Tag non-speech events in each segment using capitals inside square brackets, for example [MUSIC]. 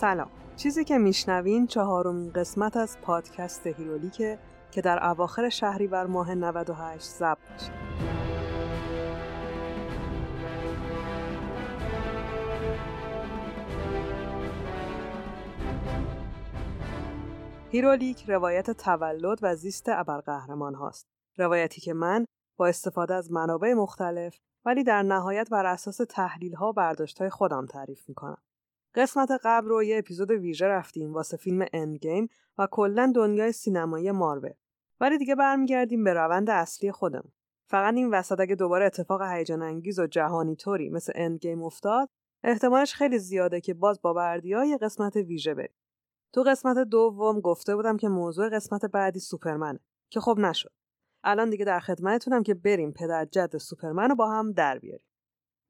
سلام چیزی که میشنوین چهارمین قسمت از پادکست هیرولیکه که در اواخر شهریور ماه 98 ضبط میشه هیرولیک روایت تولد و زیست ابرقهرمان هاست. روایتی که من با استفاده از منابع مختلف ولی در نهایت بر اساس تحلیل ها و برداشت های خودم تعریف می‌کنم. قسمت قبل رو یه اپیزود ویژه رفتیم واسه فیلم اند گیم و کلا دنیای سینمایی مارول. ولی دیگه برمیگردیم به روند اصلی خودم. فقط این وسط اگه دوباره اتفاق هیجان انگیز و جهانی طوری مثل اند گیم افتاد، احتمالش خیلی زیاده که باز با بردیا یه قسمت ویژه بریم. تو قسمت دوم گفته بودم که موضوع قسمت بعدی سوپرمنه که خب نشد. الان دیگه در خدمتتونم که بریم پدر جد سوپرمن رو با هم در بیاریم.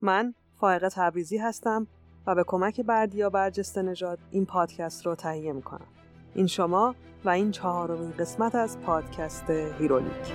من فائقه تبریزی هستم و به کمک بردیا برجسته نژاد این پادکست رو تهیه می‌کنم. این شما و این چهارمین قسمت از پادکست هیرولیک.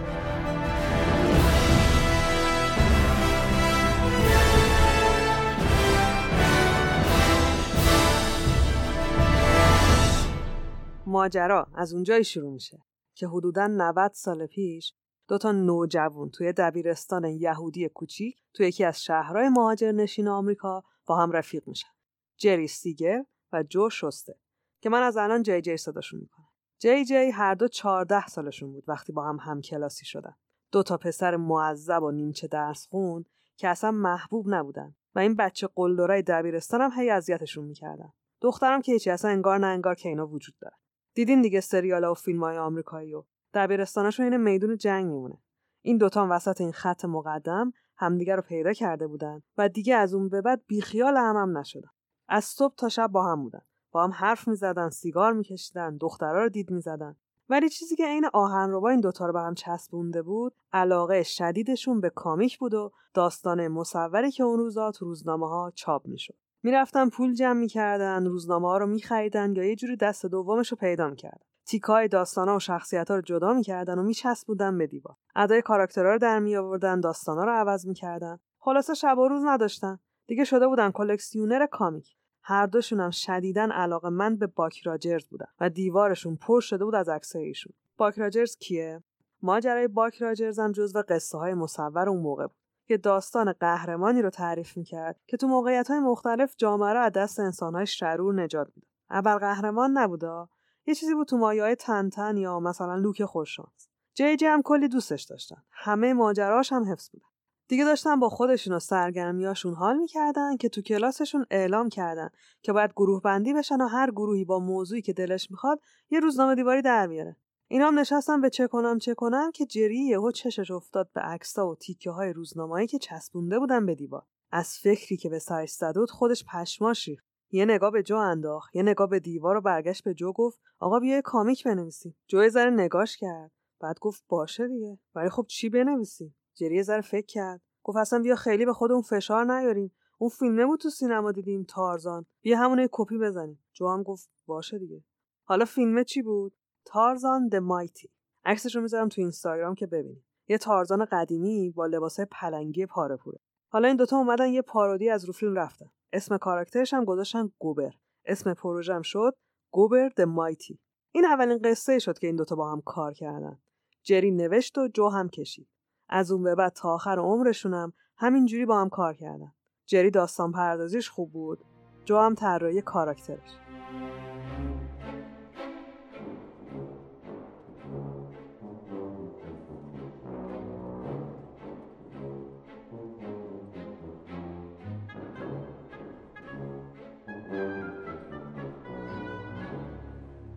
ماجرا از اونجایی شروع میشه که حدوداً 90 سال پیش دو تا نوجوان توی دبیرستان یهودی کوچیک توی یکی از شهرهای مهاجر نشین آمریکا با هم رفیق میشن. جری سیگر و جو شسته که من از الان جی جی صداشون می‌کنم. جی جی هر دو 14 سالشون بود وقتی با هم هم کلاسی شدن. دو تا پسر معذب و نیمچه درس خون که اصلا محبوب نبودن و این بچه قلدرای دبیرستان هم هی اذیتشون می‌کردن. دخترم که هیچی اصلا انگار نه انگار که اینا وجود داره. دیدین دیگه سریال و فیلم های آمریکایی و دبیرستانشون این میدون جنگ میمونه این دوتا وسط این خط مقدم همدیگه رو پیدا کرده بودن و دیگه از اون به بعد بیخیال هم, هم نشدن. از صبح تا شب با هم بودن. با هم حرف می‌زدن سیگار میکشیدن دخترها رو دید می‌زدن. ولی چیزی که عین آهن این دوتا رو به هم چسبونده بود علاقه شدیدشون به کامیک بود و داستان مصوری که اون روزا تو روزنامه ها چاپ می‌شد. می‌رفتن پول جمع می‌کردن روزنامه ها رو میخریدن یا یه جوری دست دومش رو پیدا می‌کردن. تیکای داستانا و شخصیت ها رو جدا می‌کردن و میچسبوندن به دیوار. ادای کاراکترها رو در می آوردن داستانا رو عوض می‌کردن. خلاصه شب و روز نداشتن. دیگه شده بودن کلکسیونر comic. هر دوشون هم شدیدا علاقه مند به باک راجرز بودن و دیوارشون پر شده بود از عکسای ایشون. باک راجرز کیه؟ ماجرای باک راجرز هم جزو قصه های مصور اون موقع بود. که داستان قهرمانی رو تعریف می‌کرد که تو موقعیت های مختلف جامعه رو از دست انسانهای شرور نجات می‌داد اول قهرمان نبودا یه چیزی بود تو مایه تنتن یا مثلا لوک خوششانس. جی جی هم کلی دوستش داشتن. همه ماجراش هم حفظ بودن. دیگه داشتن با خودشون و سرگرمیاشون حال می‌کردن که تو کلاسشون اعلام کردن که باید گروه بندی بشن و هر گروهی با موضوعی که دلش می‌خواد یه روزنامه دیواری در بیاره. اینا هم نشستن به چه کنم چه کنم که جری یهو چشش افتاد به عکسا و تیکه های روزنامه‌ای که چسبونده بودن به دیوار. از فکری که به سرش زد خودش پشماش ریخت. یه نگاه به جو انداخت یه نگاه به دیوار و برگشت به جو گفت آقا بیا کامیک بنویسیم. جو یه ذره نگاش کرد. بعد گفت باشه دیگه. ولی خب چی بنویسیم؟ جری یه ذره فکر کرد. گفت اصلا بیا خیلی به خودمون فشار نیاریم. اون فیلمه بود تو سینما دیدیم تارزان. بیا همون کپی بزنیم. جو هم گفت باشه دیگه. حالا فیلمه چی بود؟ تارزان د مایتی عکسش رو می‌ذارم تو اینستاگرام که ببینید یه تارزان قدیمی با لباسه پلنگی پاره پوره. حالا این دوتا اومدن یه پارودی از رو فیلم رفتن. اسم کاراکترش هم گذاشتن گوبر. اسم پروژم شد گوبر د مایتی این اولین قصه شد که این دوتا با هم کار کردن. جری نوشت و جو هم کشید. از اون به بعد تا آخر عمرشونم همینجوری با هم کار کردن. جری داستان پردازیش خوب بود. جو هم طراحی کاراکترش.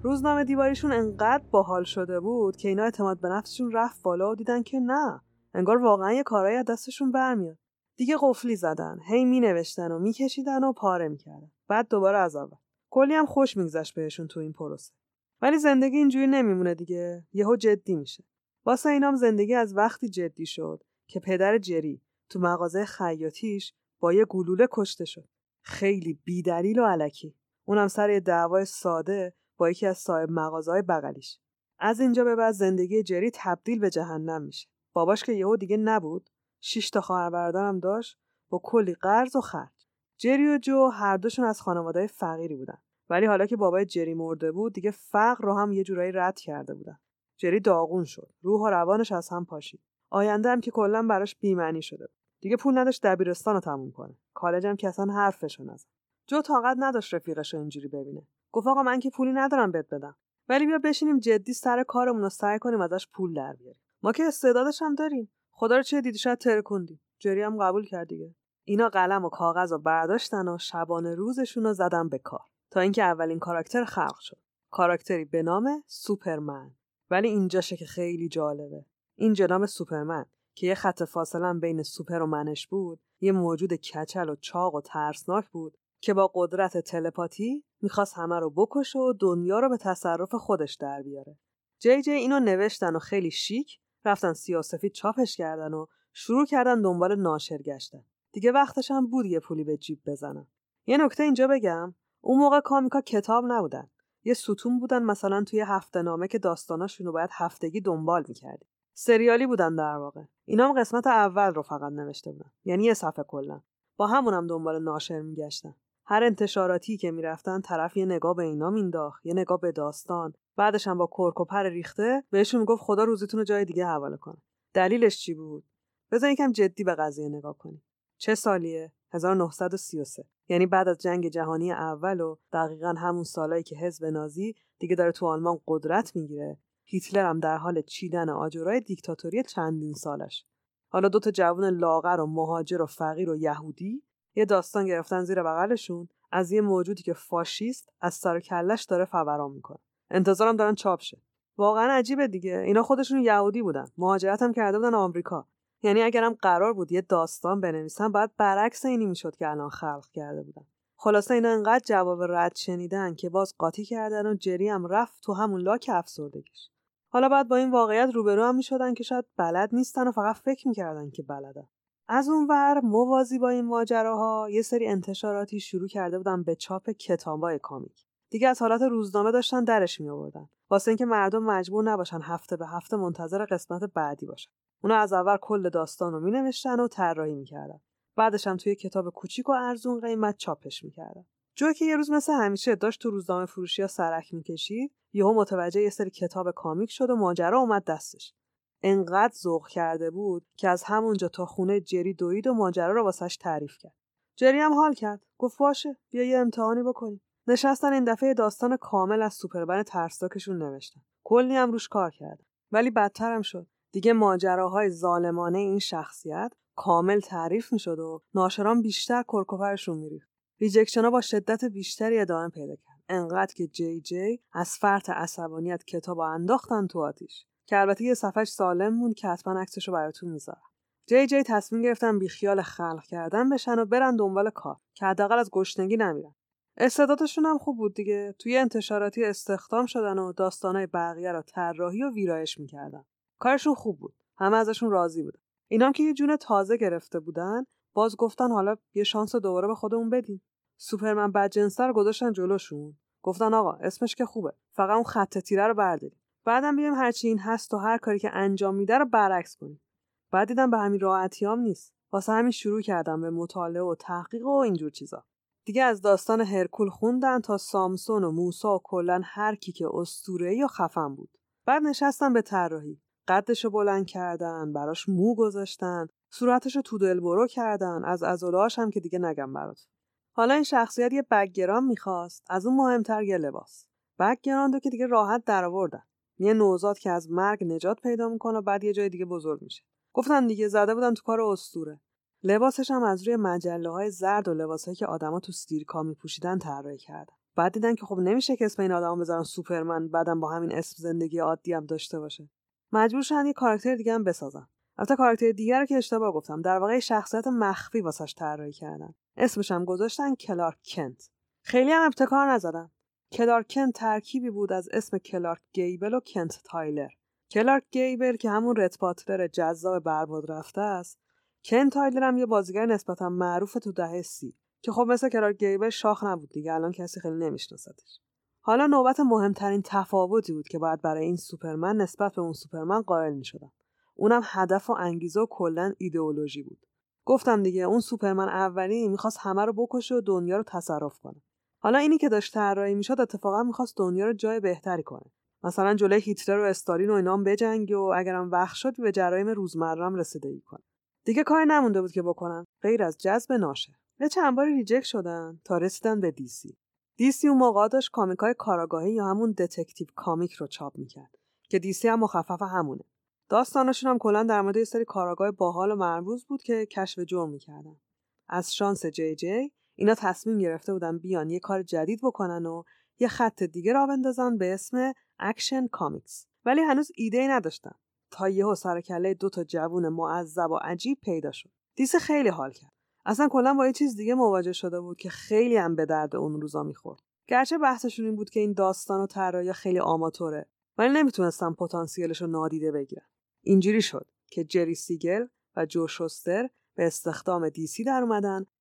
روزنامه دیواریشون انقدر باحال شده بود که اینا اعتماد به نفسشون رفت بالا و دیدن که نه انگار واقعا یه کارایی از دستشون برمیاد. دیگه قفلی زدن هی می نوشتن و میکشیدن و پاره می‌کردن. بعد دوباره از اول. کلی هم خوش میگذشت بهشون تو این پروسه. ولی زندگی اینجوری نمیمونه دیگه. یهو جدی میشه. واسه اینام زندگی از وقتی جدی شد که پدر جری تو مغازه خیاطیش با یه گلوله کشته شد. خیلی بیدلیل و علکی. اونم سر دعوای ساده با یکی از صاحب مغازهای بغلیش. از اینجا به بعد زندگی جری تبدیل به جهنم میشه. باباش که یهو دیگه نبود. شش تا خواهر برادرم داشت با کلی قرض و خرج. جری و جو هر دوشون از خانواده فقیری بودن. ولی حالا که بابای جری مرده بود دیگه فقر رو هم یه جورایی رد کرده بودن. جری داغون شد. روح و روانش از هم پاشید. آینده هم که کلا براش بیمعنی شده بود. دیگه پول نداشت دبیرستان رو تموم کنه. کالج هم که اصلا حرفشو نزد جو طاقت نداشت رفیقش رو اینجوری ببینه. گفت آقا من که پولی ندارم بهت بدم. ولی بیا بشینیم جدی سر کارمون رو سعی کنیم ازش پول در بیاریم. ما که استعدادش هم داریم. خدا رو چه دیدی؟ شاید ترکوندی جری هم قبول کرد دیگه. اینا قلم و کاغذ رو برداشتن و شبانه روزشون رو زدن به کار. تا اینکه اولین کاراکتر خلق شد. کاراکتری به نام سوپرمن. ولی اینجاشه که خیلی جالبه. این جناب سوپرمن که یه خط فاصله بین سوپر و منش بود یه موجود کچل و چاق و ترسناک بود که با قدرت تلپاتی می‌خواست همه رو بکشه و دنیا رو به تصرف خودش در بیاره. جی جی اینو نوشتن و خیلی شیک رفتن سیاسفید چاپش کردن و شروع کردن دنبال ناشر گشتن دیگه وقتش هم بود یه پولی به جیب بزنن. یه نکته اینجا بگم اون موقع کامیکا کتاب نبودن. یه ستون بودن مثلا توی هفته نامه که داستاناشون رو باید هفتگی دنبال می‌کردی. سریالی بودن در واقع. اینا هم قسمت اول رو فقط نوشته بودن. یعنی یه صفحه کلا. با همونم دنبال ناشر میگشتن. هر انتشاراتی که می‌رفتن طرف یه نگاه به اینا مینداخت یه نگاه به داستان. بعدش هم با کرک و پر ریخته بهشون می‌گفت خدا روزیتون رو جای دیگه حواله کنه دلیلش چی بود؟ بذار یکم جدی به قضیه نگاه کنی چه سالیه؟ 1933 یعنی بعد از جنگ جهانی اول و دقیقا همون سالایی که حزب نازی دیگه داره تو آلمان قدرت می‌گیره هیتلر هم در حال چیدن آجرای دیکتاتوری چندین سالش. حالا دوتا جوان لاغر و مهاجر و فقیر و یهودی یه داستان گرفتن زیر بغلشون از یه موجودی که فاشیست از سر و کلش داره فوران می‌کنه. انتظارم دارن چاپ شه. واقعا عجیبه دیگه. اینا خودشون یهودی بودن. مهاجرت هم کرده بودن آمریکا. یعنی اگرم قرار بود یه داستان بنویسن باید برعکس اینی می‌شد که الان خلق کرده بودن. خلاصه اینا انقدر جواب رد شنیدن که باز قاطی کردن و جری هم رفت تو همون لاک افسردگیش. حالا بعد با این واقعیت روبرو هم می‌شدن که شاید بلد نیستن و فقط فکر می‌کردن که بلدن. از اون ور موازی با این ماجراها یه سری انتشاراتی شروع کرده بودن به چاپ کتابای کامیک. دیگه از حالت روزنامه داشتن درش می آوردن واسه اینکه مردم مجبور نباشن هفته به هفته منتظر قسمت بعدی باشن. اونا از اول کل داستان رو می نوشتن و طراحی می‌کردن. بعدش هم توی کتاب کوچیک و ارزون قیمت چاپش می‌کردن. جو که یه روز مثل همیشه داشت تو روزنامه فروشی ها سرک می‌کشید یهو متوجه یه سری کتاب کامیک شد و ماجرا اومد دستش. انقدر ذوق کرده بود که از همونجا تا خونه جری دوید و ماجرا رو واسش تعریف کرد. جری هم حال کرد. گفت باشه بیا یه امتحانی بکنیم. نشستن این دفعه داستان کامل از سوپرمن ترسناکشون نوشتن. کلی هم روش کار کرد ولی بدترم شد. دیگه ماجراهای ظالمانه این شخصیت کامل تعریف می‌شد و ناشران بیشتر کرک و پرشون میریخت. rejection با شدت بیشتری ادامه پیدا کرد. انقدر که جی جی از فرط عصبانیت کتاب انداختن تو آتیش. که البته یه صفحش سالم موند که حتما عکسش رو براتون می‌ذارم. جی جی تصمیم گرفتن بیخیال خلق کردن بشن و برن دنبال کار که حداقل از گشنگی نمیرن. استعدادشون هم خوب بود دیگه. توی انتشاراتی استخدام شدن و داستانای بقیه رو طراحی و ویرایش می‌کردن. کارشون خوب بود. همه ازشون راضی بودن. اینام که یه جون تازه گرفته بودن باز گفتن حالا یه شانس دوباره به خودمون بدیم. سوپرمن بدجنسه رو گذاشتن جلوشون. گفتن آقا اسمش که خوبه. فقط اون خط تیره رو برداریم. بعدم بیایم هرچی این هست و هر کاری که انجام میده رو برعکس کنیم. بعد دیدم به همین راحتیام نیست. واسه همین شروع کردم به مطالعه و تحقیق و اینجور چیزا. دیگه از داستان هرکول خوندن تا سامسون و موسا و کلا هر کی که اسطوره یا خفن بود. بعد نشستم به طراحی. قدش رو بلند کردن براش مو گذاشتن صورتش رو تو دلبرو کردن از عضلهاش هم که دیگه نگم برات. حالا این شخصیت یه بگران می‌خواست از اون مهمتر یه لباس. بگران رو که دیگه راحت درآوردن. یه نوزاد که از مرگ نجات پیدا می‌کنه و بعد یه جای دیگه بزرگ میشه. گفتن دیگه زده بودن تو کار اسطوره لباسش هم از روی مجله های زرد و لباسهایی که آدما تو ستیرکا میپوشیدن طراحی کردن. بعد دیدن که خب نمیشه که اسم این آدما بذارن سوپرمن بعدم با همین اسم زندگی عادی هم داشته باشه. مجبور شدن یه کاراکتر دیگه هم بسازن. البته کاراکتر دیگر رو که اشتباه گفتم در واقع شخصیت مخفی واسش طراحی کردن. اسمش هم گذاشتن کلارک کنت. خیلی هم ابتکار نزدن. کلارک کنت ترکیبی بود از اسم کلارک گیبل و کنت تایلر کلارک گیبل که همون رت باتلر جذاب برباد رفته است کنت تایلر هم یه بازیگر نسبتا معروف تو دهه سی که خب مثل کلارک گیبل شاخ نبود دیگه الان کسی خیلی نمیشناستش حالا نوبت مهمترین تفاوتی بود که باید برای این سوپرمن نسبت به اون سوپرمن قائل می شدم. اونم هدف و انگیزه و کلا ایدئولوژی بود. گفتم دیگه اون سوپرمن اولی می‌خواست همه رو بکشه و دنیا رو تصرف کنه. حالا اینی که داشت طراحی می‌شد اتفاقا می‌خواست دنیا رو جای بهتری کنه. مثلا جلوی هیتلر و استالین و اینام بجنگه و اگرم وقت شد به جرایم روزمرم رسیدگی کنه. دیگه کاری نمونده بود که بکنن. غیر از جذب ناشه. یه چند باری reject شدن تا رسیدن به دیسی دیسی اون موقع داشت comic ای کاراگاهی یا همون Detective Comic رو چاپ می‌کرد که دیسی هم مخفف همونه. داستانشون هم کلا در مورد یه سری کاراگاه باحال و مرموز بود که کشف جرم می‌کردن. از شانس جی جی اینا تصمیم گرفته بودن بیان یه کار جدید بکنن و یه خط دیگه راه بندازن به اسم Action Comics ولی هنوز ایده ای نداشتن. تا یهو سر و کله دو تا جوون معذب و عجیب پیدا شد. دیسی خیلی حال کرد. اصلا کلا با یه چیز دیگه مواجه شده بود که خیلی هم به درد اون روزا می‌خورد. گرچه بحثشون این بود که این داستان و طراحی خیلی آماتوره ولی نمی‌تونستن پتانسیلش رو نادیده بگیرن. اینجوری شد که جری سیگل و جو شوستر به استخدام دیسی در اومدن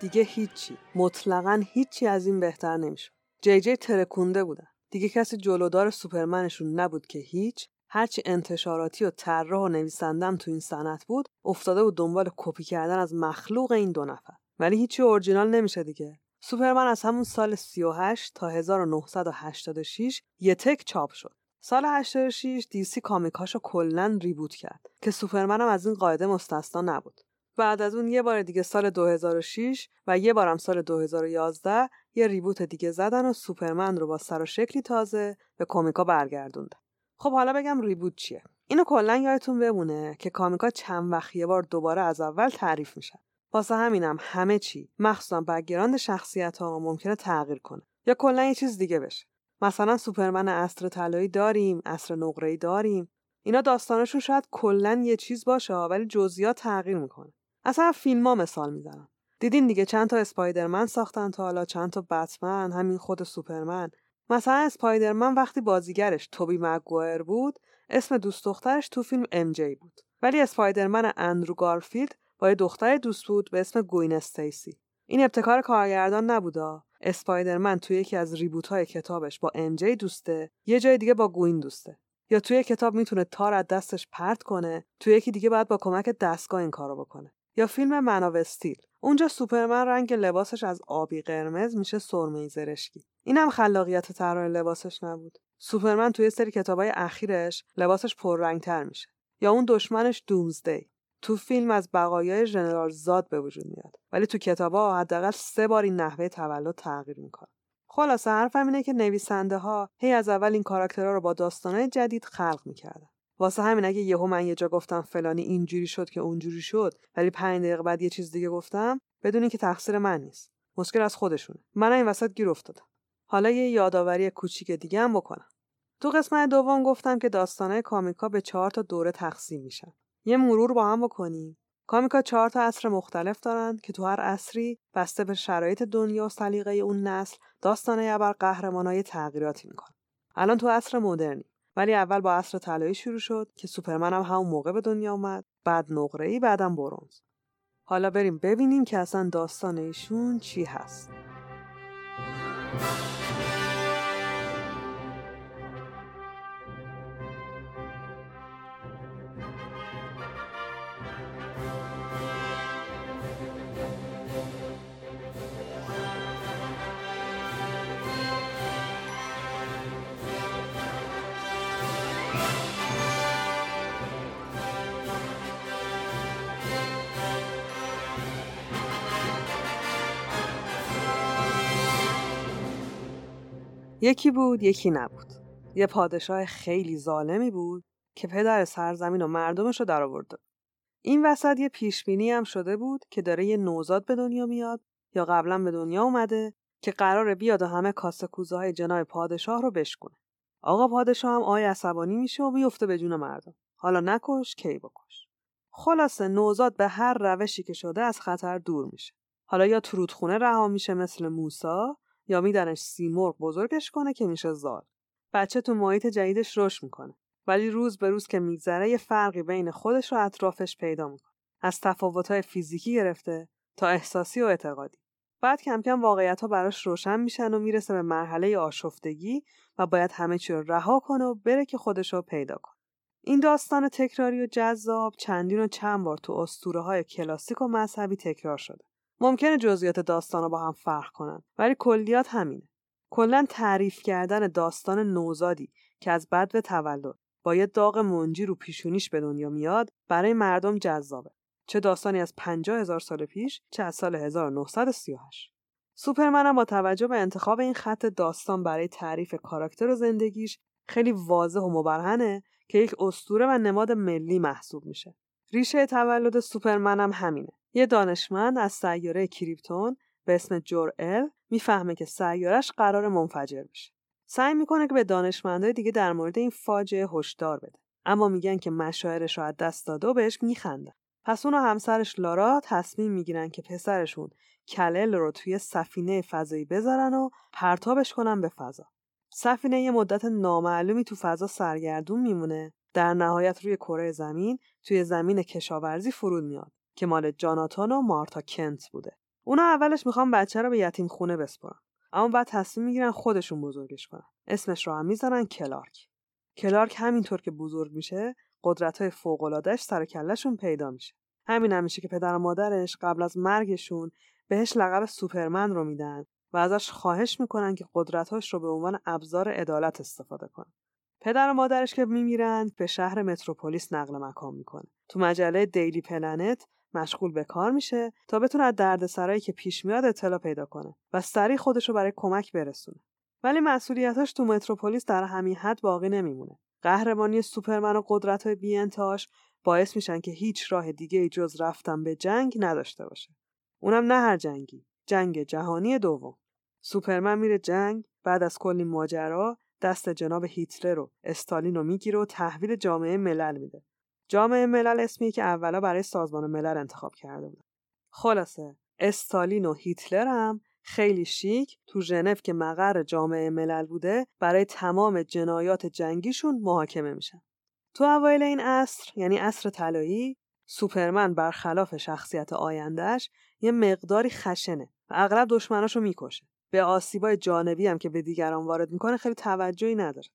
دیگه هیچی. مطلقا هیچی از این بهتر نمیشه جی جی ترکونده بودن. دیگه کسی جلودار سوپرمنشون نبود که هیچ. هرچی انتشاراتی و طراح و نویسندم تو این صنعت بود افتاده بود دنبال کپی کردن از مخلوق این دو نفر. ولی هیچی اورجینال نمیشه دیگه. سوپرمن از همون سال 38 تا 1986 یه تک چاپ شد. سال 86 دیسی کامیکاشو کلا ریبوت کرد که سوپرمن هم از این قاعده مستثنا نبود. بعد از اون یه بار دیگه سال 2006 و یه بارم سال 2011 یه reboot دیگه زدن و سوپرمن رو با سر و شکلی تازه به comic ا برگردوندن. خب حالا بگم reboot چیه؟ اینو کلا یادتون بمونه که comic ا چند وقت یه بار دوباره از اول تعریف میشن. واسه همینم همه چی مخصوصا background شخصیت ها ممکنه تغییر کنه یا کلا یه چیز دیگه بشه. مثلا سوپرمن عصر طلایی داریم، عصر نقره‌ای داریم. اینا داستانشون شاید کلا یه چیز باشه ولی جزئیات تغییر می‌کنه. اصلا فیلم ها مثال می‌زنم. دیدین دیگه چند تا اسپایدرمن ساختن تا حالا چند تا بتمن همین خود سوپرمن. مثلا اسپایدرمن وقتی بازیگرش توبی مگوایر بود اسم دوست دخترش تو فیلم ام جی بود. ولی اسپایدرمن اندرو گارفیلد با یه دختر دوست بود به اسم گوین استیسی. این ابتکار کارگردان نبودا اسپایدرمن توی یکی از reboot های کتابش با ام جی دوسته یه جای دیگه با گوین دوسته. یا توی کتاب می‌تونه تار از دستش پرت کنه توی یکی دیگه باید با کمک دستگاه این کارو بکنه. یا فیلم من استیل. اونجا سوپرمن رنگ لباسش از آبی قرمز میشه سرمه زرشکی. اینم خلاقیت طراح لباسش نبود. سوپرمن توی سری کتابای اخیرش لباسش پررنگتر میشه. یا اون دشمنش دومزدی. تو فیلم از بقایای ژنرال زاد به وجود میاد. ولی تو کتابا حداقل سه بار این نحوه تولد تغییر می‌کنه. خلاصه حرفم اینه که نویسنده ها هی از اول این کاراکترها رو با داستانهای جدید خلق می‌کردن. واسه همین اگه یهو من یه جا گفتم فلانی اینجوری شد که اونجوری شد ولی پنج دقیقه بعد یه چیز دیگه گفتم بدونی که تقصیر من نیست. مشکل از خودشونه. من این وسط گیر افتادم. حالا یه یادآوری کوچیک دیگه هم بکنم. تو قسمت دوم گفتم که داستانه کامیکا به چهار تا دوره تقسیم میشن. یه مرور با هم بکنیم. کامیکا چهار تا عصر مختلف دارن که تو هر عصری بسته به شرایط دنیا و سلیقه اون نسل داستانه ابر قهرمانای تغییراتی می‌کنه الان تو عصر مدرنی. ولی اول با عصر طلایی شروع شد که سوپرمن هم همون موقع به دنیا اومد بعد نقره ای بعدم برونز حالا بریم ببینیم که اصلا داستان ایشون چی هست. یکی بود یکی نبود. یه پادشاه خیلی ظالمی بود که پدر سرزمین و مردمش رو در آورده این وسط یه پیشبینی هم شده بود که داره یه نوزاد به دنیا میاد یا قبلا به دنیا اومده که قراره بیاد و همه کاسه کوزه های جنای پادشاه رو بشکونه. آقا پادشاه هم آی عصبانی میشه و میفته به جون مردم. حالا نکش کی بکش. خلاصه نوزاد به هر روشی که شده از خطر دور میشه. حالا یا ترودخونه رها میشه مثل موسا یا میدنش سیمرغ بزرگش کنه که میشه زال بچه تو محیط جدیدش رشد می‌کنه. ولی روز به روز که میگذره یه فرقی بین خودش و اطرافش پیدا می‌کنه. از تفاوتهای فیزیکی گرفته تا احساسی و اعتقادی. بعد کم کم واقعیت ها براش روشن میشن و می‌رسه به مرحله آشفتگی و باید همه چی رو رها کنه و بره که خودش رو پیدا کنه. این داستان تکراری و جذاب چندین و چند بار تو اسطوره های کلاسیک و مذهبی تکرار شده. ممکنه جزئیات داستان رو با هم فرق کنن ولی کلیات همینه. کلا تعریف کردن داستان نوزادی که از بد به تولد با یه داغ منجی رو پیشونیش به دنیا میاد برای مردم جذابه. چه داستانی از 50 هزار سال پیش چه از سال 1938 سوپرمن هم با توجه به انتخاب این خط داستان برای تعریف کاراکتر و زندگیش خیلی واضح و مبرهنه که یک استوره و نماد ملی محسوب میشه. ریشه تولد سوپرمن هم همینه. یه دانشمند از سیاره کریپتون به اسم جور ال می‌فهمه که سیارش قرار منفجر بشه. سعی می‌کنه که به دانشمندای دیگه در مورد این فاجعه هشدار بده. اما میگن که مشاعرش رو از دست داده و بهش میخندن. پس اون و همسرش لارا تصمیم می‌گیرن که پسرشون کلل رو توی سفینه فضایی بذارن و پرتابش کنن به فضا. سفینه یه مدت نامعلومی تو فضا سرگردون میمونه. در نهایت روی کره زمین توی زمین کشاورزی فرود میاد که مال جاناتان و مارتا کنت بوده. اونا اولش می‌خوان بچه رو به یتیم خونه بسپرن. اما بعد تصمیم می‌گیرن خودشون بزرگش کنن. اسمش رو هم می‌زنن کلارک. کلارک همینطور که بزرگ میشه قدرت های فوق سر کلشون پیدا میشه. همین همیشه که پدر و مادرش قبل از مرگشون بهش لقب سوپرمن رو میدن و ازش خواهش می‌کنن که قدرتاش رو به عنوان ابزار عدالت استفاده کنه. پدر و مادرش که میمیرن به شهر متروپولیس نقل مکان می‌کنه. تو مجله دیلی پلنت مشغول به کار میشه تا بتونه از دردسرایی که پیش میاد اطلاع پیدا کنه و سریع خودش رو برای کمک برسونه. ولی مسئولیتاش تو متروپولیس در همین حد باقی نمیمونه. قهرمانی سوپرمن و قدرت های بیانتاش باعث میشن که هیچ راه دیگه جز رفتن به جنگ نداشته باشه. اونم نه هر جنگی، جنگ جهانی دوم. سوپرمن میره جنگ بعد از کلی ماجرا دست جناب هیتلر رو استالین رو می‌گیره و تحویل جامعه ملل میده. جامعه ملل اسمی که اولا برای سازمان ملل انتخاب کرده بود. خلاصه استالین و هیتلر هم خیلی شیک تو ژنو که مقر جامعه ملل بوده برای تمام جنایات جنگیشون محاکمه میشن. تو اوایل این عصر یعنی عصر طلایی سوپرمن برخلاف شخصیت آیندهش یه مقداری خشنه و اغلب دشمناشو می‌کشه. به آسیبای جانبی هم که به دیگران وارد می‌کنه خیلی توجهی نداره.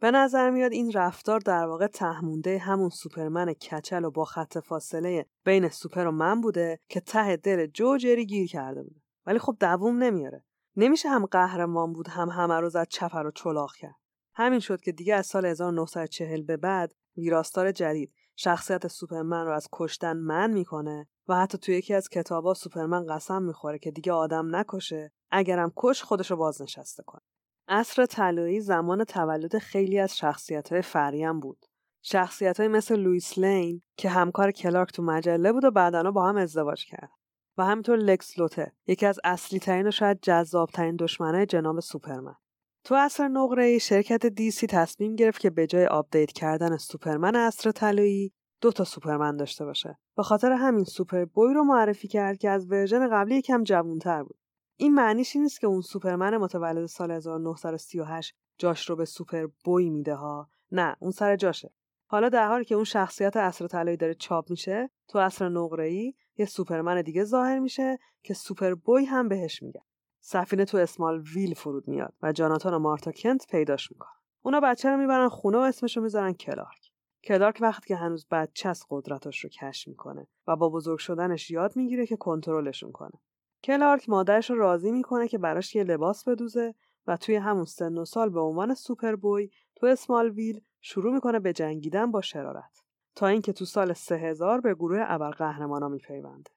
به نظر میاد این رفتار در واقع تهمونده همون سوپرمن کچل و با خط فاصله بین سوپر و من بوده که ته دل جو جری گیر کرده بوده. ولی خب دووم نمیاره. نمیشه هم قهرمان بود هم همه رو زد چپر و چلاق کرد. همین شد که دیگه از سال 1940 به بعد ویراستار جدید شخصیت سوپرمن رو از کشتن منع می‌کنه و حتی توی یکی از کتابا سوپرمن قسم می‌خوره که دیگه آدم نکشه اگرم کشت خودشو بازنشسته کنه. عصر طلایی زمان تولد خیلی از شخصیت های فریم بود. شخصیت های مثل لویس لین که همکار کلارک تو مجله بود و بعدنا با هم ازدواج کرد و همینطور لکس لوتر یکی از اصلی ترین و شاید جذاب ترین دشمنای جناب سوپرمن. تو عصر نقره‌ای شرکت دیسی تصمیم گرفت که به جای update کردن سوپرمن عصر طلایی دو تا سوپرمن داشته باشه. به خاطر همین سوپر بوی رو معرفی کرد که از version قبلی یکم جوونتر بود. این معنیش این نیست که اون سوپرمن متولد سال 1938 جاش رو به سوپر بوی میده ها. نه، اون سر جاشه. حالا در حالی که اون شخصیت عصر طلایی داره چاپ میشه، تو عصر نقره‌ای یه سوپرمن دیگه ظاهر میشه که سوپر بوی هم بهش میگه. سفینه تو اسمال ویل فرود میاد و جاناتان و مارتا کنت پیداش می‌کنن. اونا بچه رو می‌برن خونه و اسمش رو می‌ذارن کلارک. کلارک وقتی که هنوز بچه‌اس قدرتاش رو کشف می‌کنه و با بزرگ شدنش یاد می‌گیره که کنترلشون کنه. کلارک مادرش رو راضی می‌کنه که براش یه لباس بدوزه و توی همون سن و سال به عنوان سوپر بوی تو اسمال ویل شروع می‌کنه به جنگیدن با شرارت. تا اینکه تو سال 3000 به گروه ابرقهرمانا میپیونده.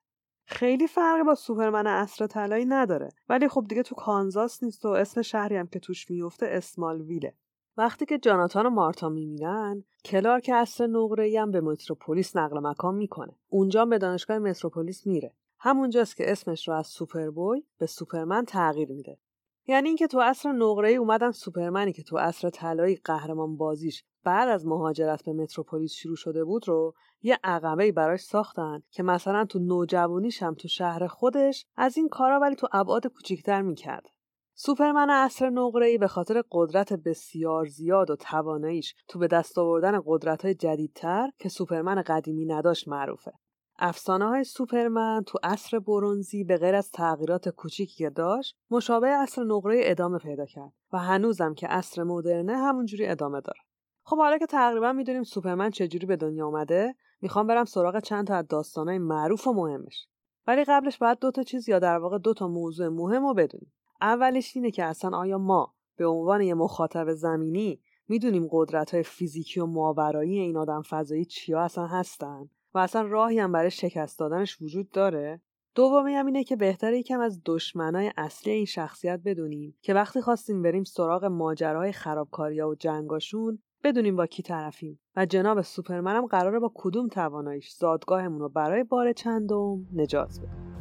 خیلی فرقی با سوپرمن عصر طلایی نداره. ولی خب دیگه تو کانزاس نیست و اسم شهری هم که توش میفته اسمال ویله وقتی که جاناتان و مارتا میمیرن کلارک عصر نقره هم به متروپولیس نقل مکان می‌کنه. اونجا به دانشگاه متروپولیس میره. همونجاست که اسمش رو از سوپربوی به سوپرمن تغییر میده. یعنی اینکه تو عصر نقره ای اومدن سوپرمنی که تو عصر طلایی قهرمان بازیش بعد از مهاجرت به متروپولیس شروع شده بود رو یه عقبه براش ساختن که مثلا تو نوجوانیش هم تو شهر خودش از این کارا ولی تو ابعاد کوچیکتر می‌کرد سوپرمن عصر ای به خاطر قدرت بسیار زیاد و تواناییش تو به دست آوردن قدرت های جدیدتر که سوپرمن قدیمی نداشت معروفه. افسانه های سوپرمن تو عصر برونزی به غیر از تغییرات کوچیکی که داشت مشابه عصر نقره ادامه پیدا کرد و هنوزم که عصر مدرنه همونجوری ادامه داره. خب حالا که تقریبا می‌دونیم سوپرمن چجوری به دنیا اومده می‌خوام برم سراغ چند تا از داستانهای معروف و مهمش. ولی قبلش باید دو تا چیز یا در واقع دو تا موضوع مهم رو بدونیم. اولش اینه که اصلا آیا ما به عنوان یه مخاطب زمینی می‌دونیم قدرت های فیزیکی و ماورایی این آدم فضایی چیا اصلا هستن و اصلا راهی هم برای شکست دادنش وجود داره؟ دومی هم اینه که بهتره یکم از دشمنای اصلی این شخصیت بدونیم که وقتی خواستیم بریم سراغ ماجراهای خرابکاریا و جنگاشون بدونیم با کی طرفیم. و جناب سوپرمن هم قراره با کدوم تواناییش زادگاهمون رو برای بار چندم نجات بده.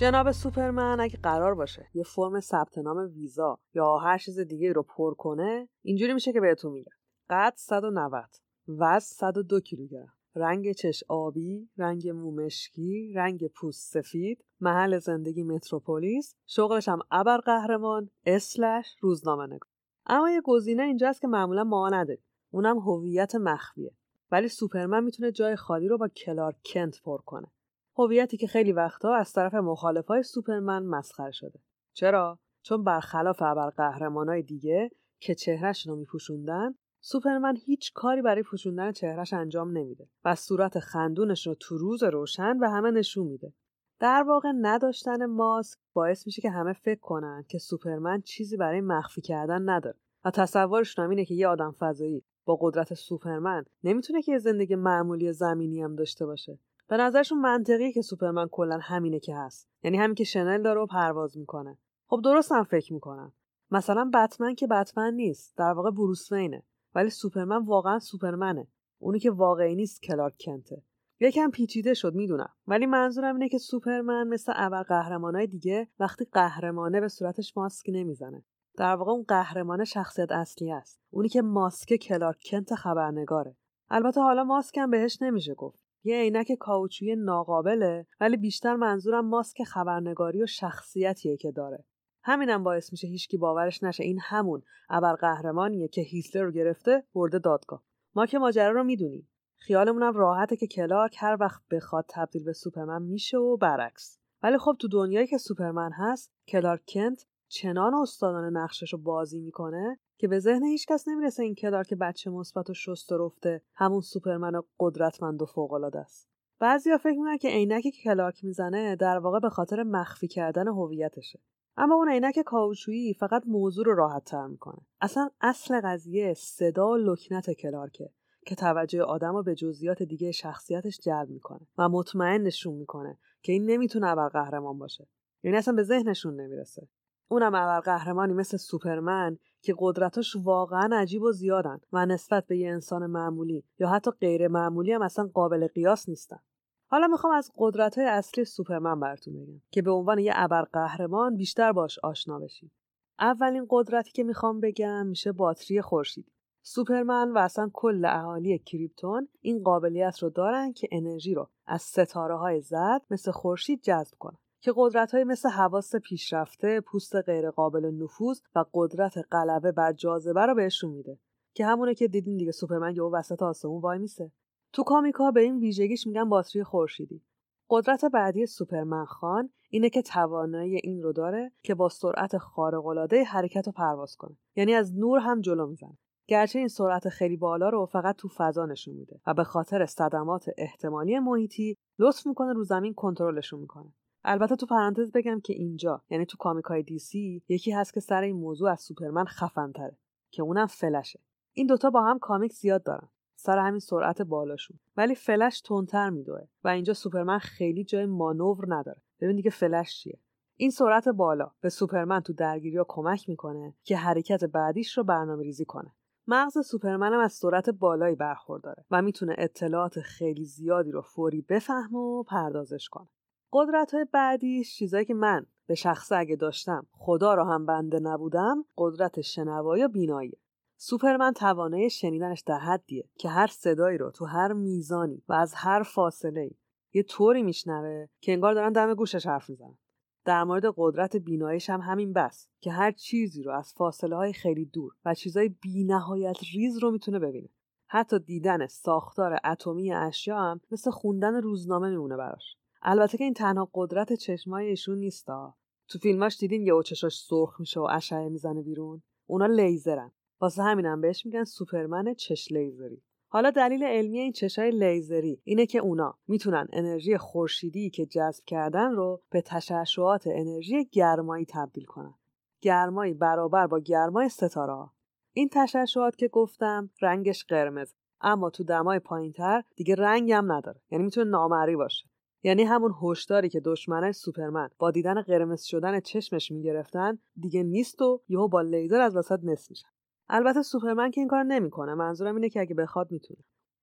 جناب سوپرمن اگه قرار باشه یه فرم ثبت نام ویزا یا هر چیز دیگه رو پر کنه اینجوری میشه که بهتون میگم قد 190 وزن 102 کیلوگرم رنگ چش آبی، رنگ مو مشکی، رنگ پوست سفید، محل زندگی متروپولیس، شغلش هم ابر قهرمان، اسلش روزنامه نگار. اما یه گزینه اینجاست که معمولا ما نداریم. اونم هویت مخفیه. ولی سوپرمن می‌تونه جای خالی رو با کلارک کنت پر کنه. هویتی که خیلی وقتها از طرف مخالفای سوپرمن مسخره شده. چرا؟ چون برخلاف ابرقهرمانای دیگه که چهرهشون رو میپوشوندن سوپرمن هیچ کاری برای پوشوندن چهرهش انجام نمیده و صورت خندونش رو تو روز روشن به همه نشون میده. در واقع نداشتن ماسک باعث میشه که همه فکر کنن که سوپرمن چیزی برای مخفی کردن نداره. و تصورشون اینه که یه آدم فضایی با قدرت سوپرمن نمی‌تونه که یه زندگی معمولی زمینی هم داشته باشه. به نظرشون منطقیه که سوپرمن کلا همینه که هست. یعنی همین که شنل داره و پرواز می‌کنه. خب درست هم فکر می‌کنن مثلا بتمن که بتمن نیست. در واقع بروس وینه. ولی سوپرمن واقعا سوپرمنه. اونی که واقعی نیست کلارک کنته. یکم پیچیده شد می‌دونم. ولی منظورم اینه که سوپرمن مثل اول قهرمانای دیگه وقتی قهرمانه به صورتش ماسک نمی‌زنه. در واقع اون قهرمان شخصیت اصلی است. اونی که ماسک کلارک کنت خبرنگاره. البته حالا ماسک هم بهش نمیشه گفت. یه عینک کاوچویی ناقابله ولی بیشتر منظورم ماسک خبرنگاری و شخصیتیه که داره. همینم باعث میشه هیچکی باورش نشه این همون ابرقهرمانیه که هیتلر رو گرفته برده دادگاه. ما که ماجرا رو می‌دونیم. خیالمونم راحته که کلارک هر وقت بخواد تبدیل به سوپرمن میشه و برعکس. ولی خب تو دنیایی که سوپرمن هست کلارک کنت چنان استادانه نقشش رو بازی می‌کنه که به ذهن هیچ کس نمی‌رسه این کدار که بچه مثبت و شست و رفته همون سوپرمن قدرتمند و فوق است. بعضیا فکر می‌کنن که عینکی که کلارک می‌زنه در واقع به خاطر مخفی کردن هویتشه. اما اون عینک کاوچویی فقط موضوع رو راحت تر می‌کنه. اصلا اصل قضیه صدا و لکنت کلارکه که توجه آدم رو به جزئیات دیگه شخصیتش جلب می‌کنه و مطمئن نشون می‌کنه که این نمی‌تونه قهرمان باشه. یعنی اصلا به ذهنشون نمی‌رسه. اونم اول قهرمانی مثل سوپرمن که قدرتاش واقعا عجیب و زیادن و نسبت به یه انسان معمولی یا حتی غیر معمولی هم اصلا قابل قیاس نیستن. حالا می‌خوام از قدرت های اصلی سوپرمن براتون بگم که به عنوان یه ابر قهرمان بیشتر باش آشنا بشید اولین قدرتی که می‌خوام بگم میشه باتری خورشیدی سوپرمن و اصلا کل اهالی کریپتون این قابلیت رو دارن که انرژی رو از ستاره های زد مثل خورشید جذب کنن. که قدرت های مثل حواس پیشرفته، پوست غیرقابل نفوذ و قدرت غلبه بر جاذبه رو بهشون میده. که همونه که دیدین دیگه سوپرمن یهو وسط آسمون وای میسه. تو کامیکا به این ویژگیش میگن باتری خورشیدی. قدرت بعدی سوپرمن خان اینه که توانایی این رو داره که با سرعت خارق‌العاده حرکت و پرواز کنه. یعنی از نور هم جلو می‌زنه گرچه این سرعت خیلی بالا رو فقط تو فضا نشون میده و به خاطر صدمات احتمالی محیطی لطف می‌کنه رو زمین کنترلشون می‌کنه. البته تو پرانتز بگم که اینجا یعنی تو کامیکای دی سی یکی هست که سر این موضوع از سوپرمن خفن تره که اونم فلشه. این دوتا با هم کامیک زیاد دارن. سر همین سرعت بالاشون. ولی فلش تندتر میدوه و اینجا سوپرمن خیلی جای مانور نداره. ببین دیگه فلش چیه. این سرعت بالا به سوپرمن تو درگیری ها کمک می‌کنه که حرکت بعدیش رو برنامه ریزی کنه. مغز سوپرمن هم از سرعت بالایی برخورداره و می‌تونه اطلاعات خیلی زیادی رو فوری بفهمه و پردازش کنه. قدرت های بعدیش چیزایی که من به شخص اگه داشتم خدا رو هم بنده نبودم قدرت شنوایی و بینایی. سوپرمن توانایی شنیدنش در حدیه که هر صدایی رو تو هر میزانی و از هر فاصله یه طوری میشنوه که انگار دارن دم گوشش حرف می‌زنن. در مورد قدرت بیناییش هم همین بس که هر چیزی رو از فاصله های خیلی دور و چیزهای بینهایت ریز رو می‌تونه ببینه. حتی دیدن ساختار اتمی اشیا هم مثل خوندن روزنامه میمونه براش. البته که این تنها قدرت چشمای ایشون نیستا. تو فیلماش دیدین یه چشاش سرخ میشه و اشعه می‌زنه بیرون؟ اونا لیزرن. واسه همینم بهش میگن سوپرمن چش لیزری. حالا دلیل علمی این چشای لیزری اینه که اونا می‌تونن انرژی خورشیدی که جذب کردن رو به تشعشعات انرژی گرمایی تبدیل کنن. گرمایی برابر با گرمای ستاره این تشعشعات که گفتم رنگش قرمز. اما تو دمای پایینتر دیگه رنگ هم نداره. یعنی می‌تونه نامری باشه. یعنی همون هشداری که دشمنای سوپرمن با دیدن قرمز شدن چشمش می‌گرفتن دیگه نیست و یهو با لیزر از وسط نصف میشن. البته سوپرمن که این کار نمی‌کنه منظورم اینه که اگه بخواد می‌تونه.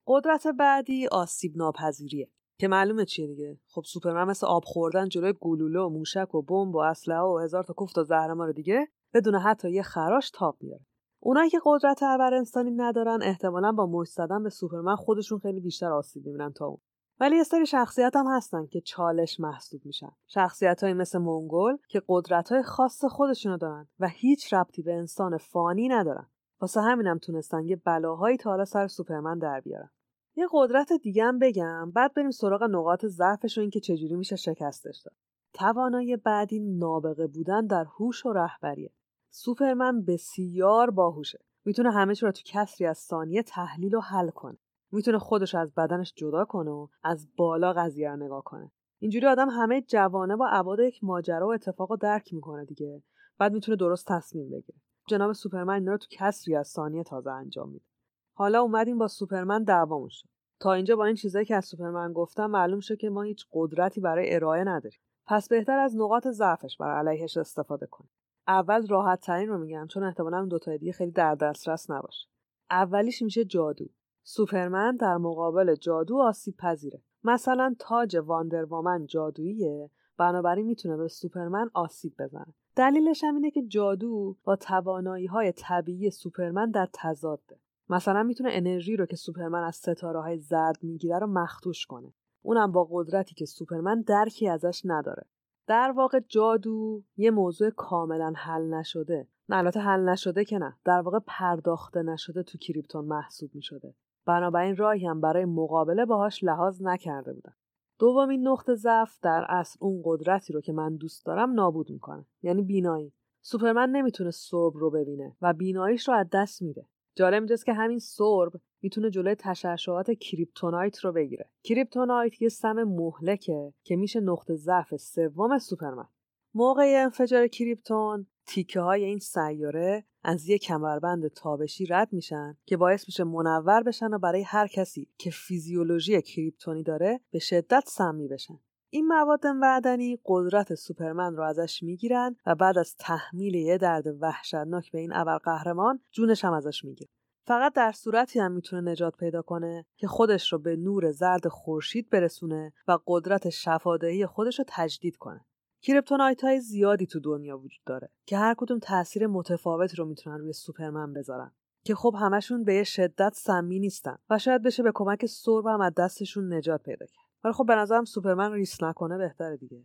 قدرت بعدی آسیب ناپذیریه که معلومه چیه دیگه؟ خب سوپرمن مثل آب خوردن جلوی گلوله و موشک و بمب و اسلحه و هزار تا کوفت و زهرمار دیگه بدون حتی یه خراش تاب میاره. اونایی که قدرت ابر انسانی ندارن احتمالا با مشت زدن به سوپرمن خودشون خیلی بیشتر آسیب می‌بینن تا اون. ولی یه سری شخصیت هم هستن که چالش محسوب میشن. شخصیت های مثل منگل که قدرت های خاص خودشونو دارن و هیچ ربطی به انسان فانی ندارن. واسه همینم تونستن یه بلاهایی تا حالا سر سوپرمن در بیارن. یه قدرت دیگه هم بگم بعد بریم سراغ نقاط ضعفش و اینکه چجوری میشه شکستش داد. توانایی بعدی نابغه بودن در هوش و رهبریه. سوپرمن بسیار باهوشه. می‌تونه همه چی رو تو کسری از ثانیه تحلیل و حل کنه. می‌تونه خودش از بدنش جدا کنه و از بالا قضیه رو نگاه کنه. اینجوری آدم همه جوانه با ابعاد یک ماجرا و اتفاق رو درک می‌کنه دیگه. بعد می‌تونه درست تصمیم بگیره. جناب سوپرمن اینا رو تو کسری از ثانیه تازه انجام میده. حالا اومدیم با سوپرمن دعوامون شد. تا اینجا با این چیزایی که از سوپرمن گفتم معلوم شد که ما هیچ قدرتی برای ارائه نداریم. پس بهتر از نقاط ضعفش برای علیهش استفاده کنیم. اول راحت ترین رو میگم چون احتمالا اون دوتا دیگه خیلی در دسترس نباشه. اولیش میشه جادو. سوپرمن در مقابل جادو آسیب پذیره مثلا تاج واندروامن جادوییه. بنابراین می‌تونه به سوپرمن آسیب بزنه. دلیلش هم اینه که جادو با توانایی های طبیعی سوپرمن در تضاده. مثلا می‌تونه انرژی رو که سوپرمن از ستاره های زرد می‌گیره رو مختوش کنه. اونم با قدرتی که سوپرمن درکی ازش نداره. در واقع جادو یه موضوع کاملا حل نشده. نه البته حل نشده که نه. در واقع پرداخته نشده تو کریپتون محسوب می‌شده. بنابراین راهی هم برای مقابله باهاش لحاظ نکرده بودن دومین نقطه ضعف در اصل اون قدرتی رو که من دوست دارم نابود می‌کنه. یعنی بینایی. سوپرمن نمی‌تونه سرب رو ببینه و بیناییش رو از دست میده. جالب اینجاست که همین سرب می‌تونه جلوی تشعشعات کریپتونایت رو بگیره. کریپتونایت یه سم مهلکه که میشه نقطه ضعف سوم سوپرمن. موقع انفجار کریپتون تیکه های این سیاره از یک کمربند تابشی رد میشن که باعث میشه منور بشن و برای هر کسی که فیزیولوژی کریپتونی داره به شدت سمی بشن. این مواد معدنی قدرت سوپرمن رو ازش می‌گیرن و بعد از تحمیل یه درد وحشتناک به این قهرمان جونش هم ازش می‌گیره فقط در صورتی هم می‌تونه نجات پیدا کنه که خودش رو به نور زرد خورشید برسونه و قدرت شفادهی خودش رو تجدید کنه. کریپتونایت های زیادی تو دنیا وجود داره که هر کدوم تاثیر متفاوت رو می‌تونن روی سوپرمن بذارن. که خب همشون به شدت سمی نیستن و شاید بشه به کمک سرب هم از دستشون نجات پیدا کرد. ولی خب به نظرم سوپرمن ریسک نکنه بهتره دیگه.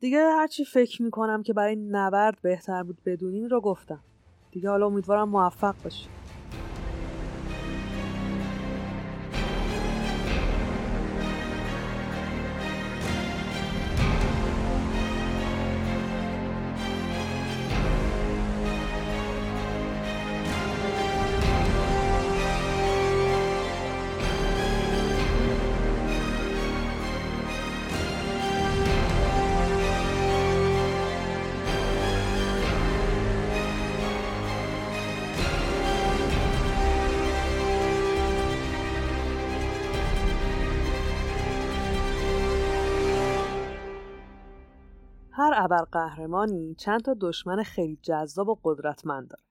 دیگه هرچی فکر می‌کنم که برای نبرد بهتر بود بدونین رو گفتم. دیگه حالا امیدوارم موفق باشید ابرقهرمانی چند تا دشمن خیلی جذاب و قدرتمند داره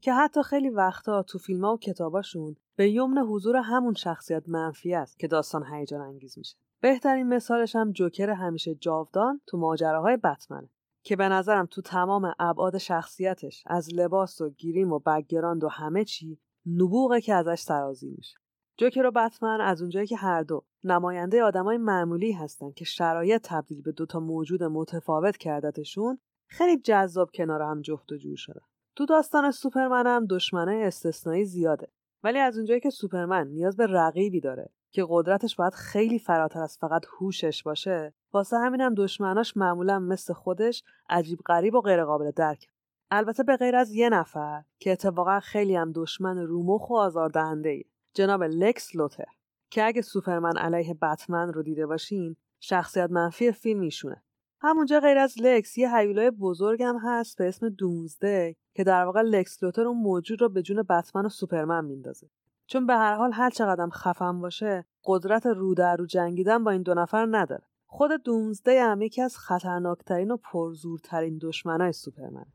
که حتی خیلی وقتا تو فیلم ها و کتاباشون به یمن حضور همون شخصیت منفی است که داستان هیجان انگیز میشه. بهترین مثالش هم جوکر همیشه جاودان تو ماجراهای بتمنه که به نظرم تو تمام ابعاد شخصیتش از لباس و گیریم و بگراند و همه چی نبوغه که ازش سرازی میشه. جوکر و بتمن از اونجایی که هر دو نماینده آدمای معمولی هستن که شرایط تبدیل به دوتا موجود متفاوت کردتشون خیلی جذاب کنار هم جفت و جور شدن. تو داستان سوپرمن هم دشمنای استثنایی زیاده. ولی از اونجایی که سوپرمن نیاز به رقیبی داره که قدرتش باید خیلی فراتر از فقط هوشش باشه واسه همینم دشمناش معمولا مثل خودش عجیب غریب و غیرقابل درک. البته به غیر از یه نفر که اتفاقا خیلی هم دشمن رومخ و آزاردهنده جناب لکس لوتر که اگه سوپرمن علیه بتمن رو دیده باشین شخصیت منفی فیلم ایشونه همونجا غیر از لکس یه حیولای بزرگم هست به اسم دونزده که در واقع لکس لوتر اون موجود رو به جون بتمن و سوپرمن میندازه. چون به هر حال هر چقدر خفن باشه قدرت رو در رو جنگیدن با این دو نفر نداره. خود دومزده هم یکی از خطرناکترین و پرزورترین دشمنای سوپرمن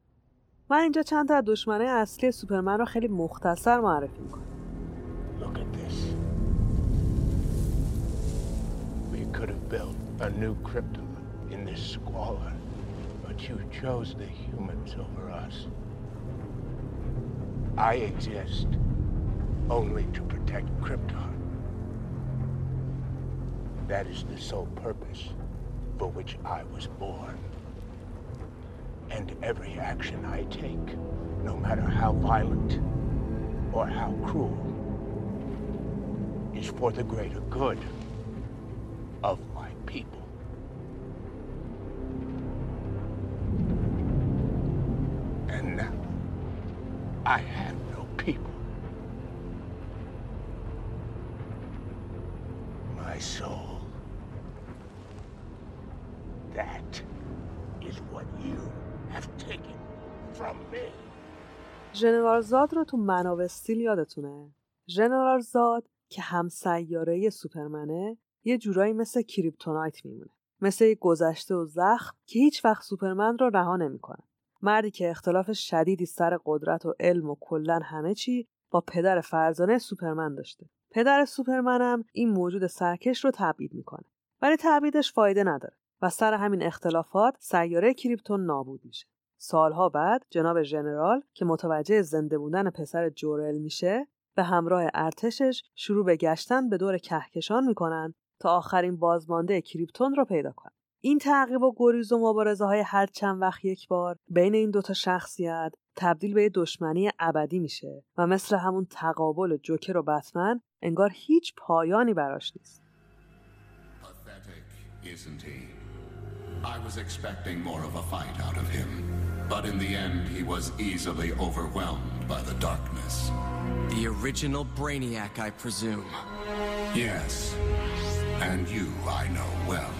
من اینجا چند تا از دشمنای اصلی سوپرمن رو خیلی مختصر معرفی می‌کنم. Built a new Krypton in this squalor, but you chose the humans over us. I exist only to protect Krypton. That is the sole purpose for which I was born. And every action I take, no matter how violent or how cruel, is for the greater good of people. And now, I have no people. My soul. That is what you have taken from me. ژنرال زاد رو تو مناب استیل یادتونه ژنرال زاد که هم سیاره سوپرمنه یه جورایی مثل کریپتونایت میمونه. مثل یه گذشته و زخم که هیچ وقت سوپرمن رو رها نمی‌کنه. مردی که اختلاف شدیدی سر قدرت و علم و کلا همه چی با پدر فرزانه سوپرمن داشته. پدر سوپرمن هم این موجود سرکش رو تبعید می‌کنه. ولی تبعیدش فایده نداره و سر همین اختلافات سیاره کریپتون نابود میشه. سالها بعد جناب ژنرال که متوجه زنده بودن پسر جورل میشه به همراه ارتشش شروع به گشتن به دور کهکشان می‌کنن تا آخرین بازمانده کریپتون رو پیدا کنن این تعقیب و گریز و مبارزه های هر چند وقت یک بار بین این دوتا شخصیت تبدیل به یه دشمنی ابدی میشه و مثل همون تقابل جوکر و بتمن انگار هیچ پایانی براش نیست Pathetic, isn't he? I was expecting more of a fight out of him, but in the end, he was easily overwhelmed by the darkness. The original Brainiac, I presume. Yes, and you I know well.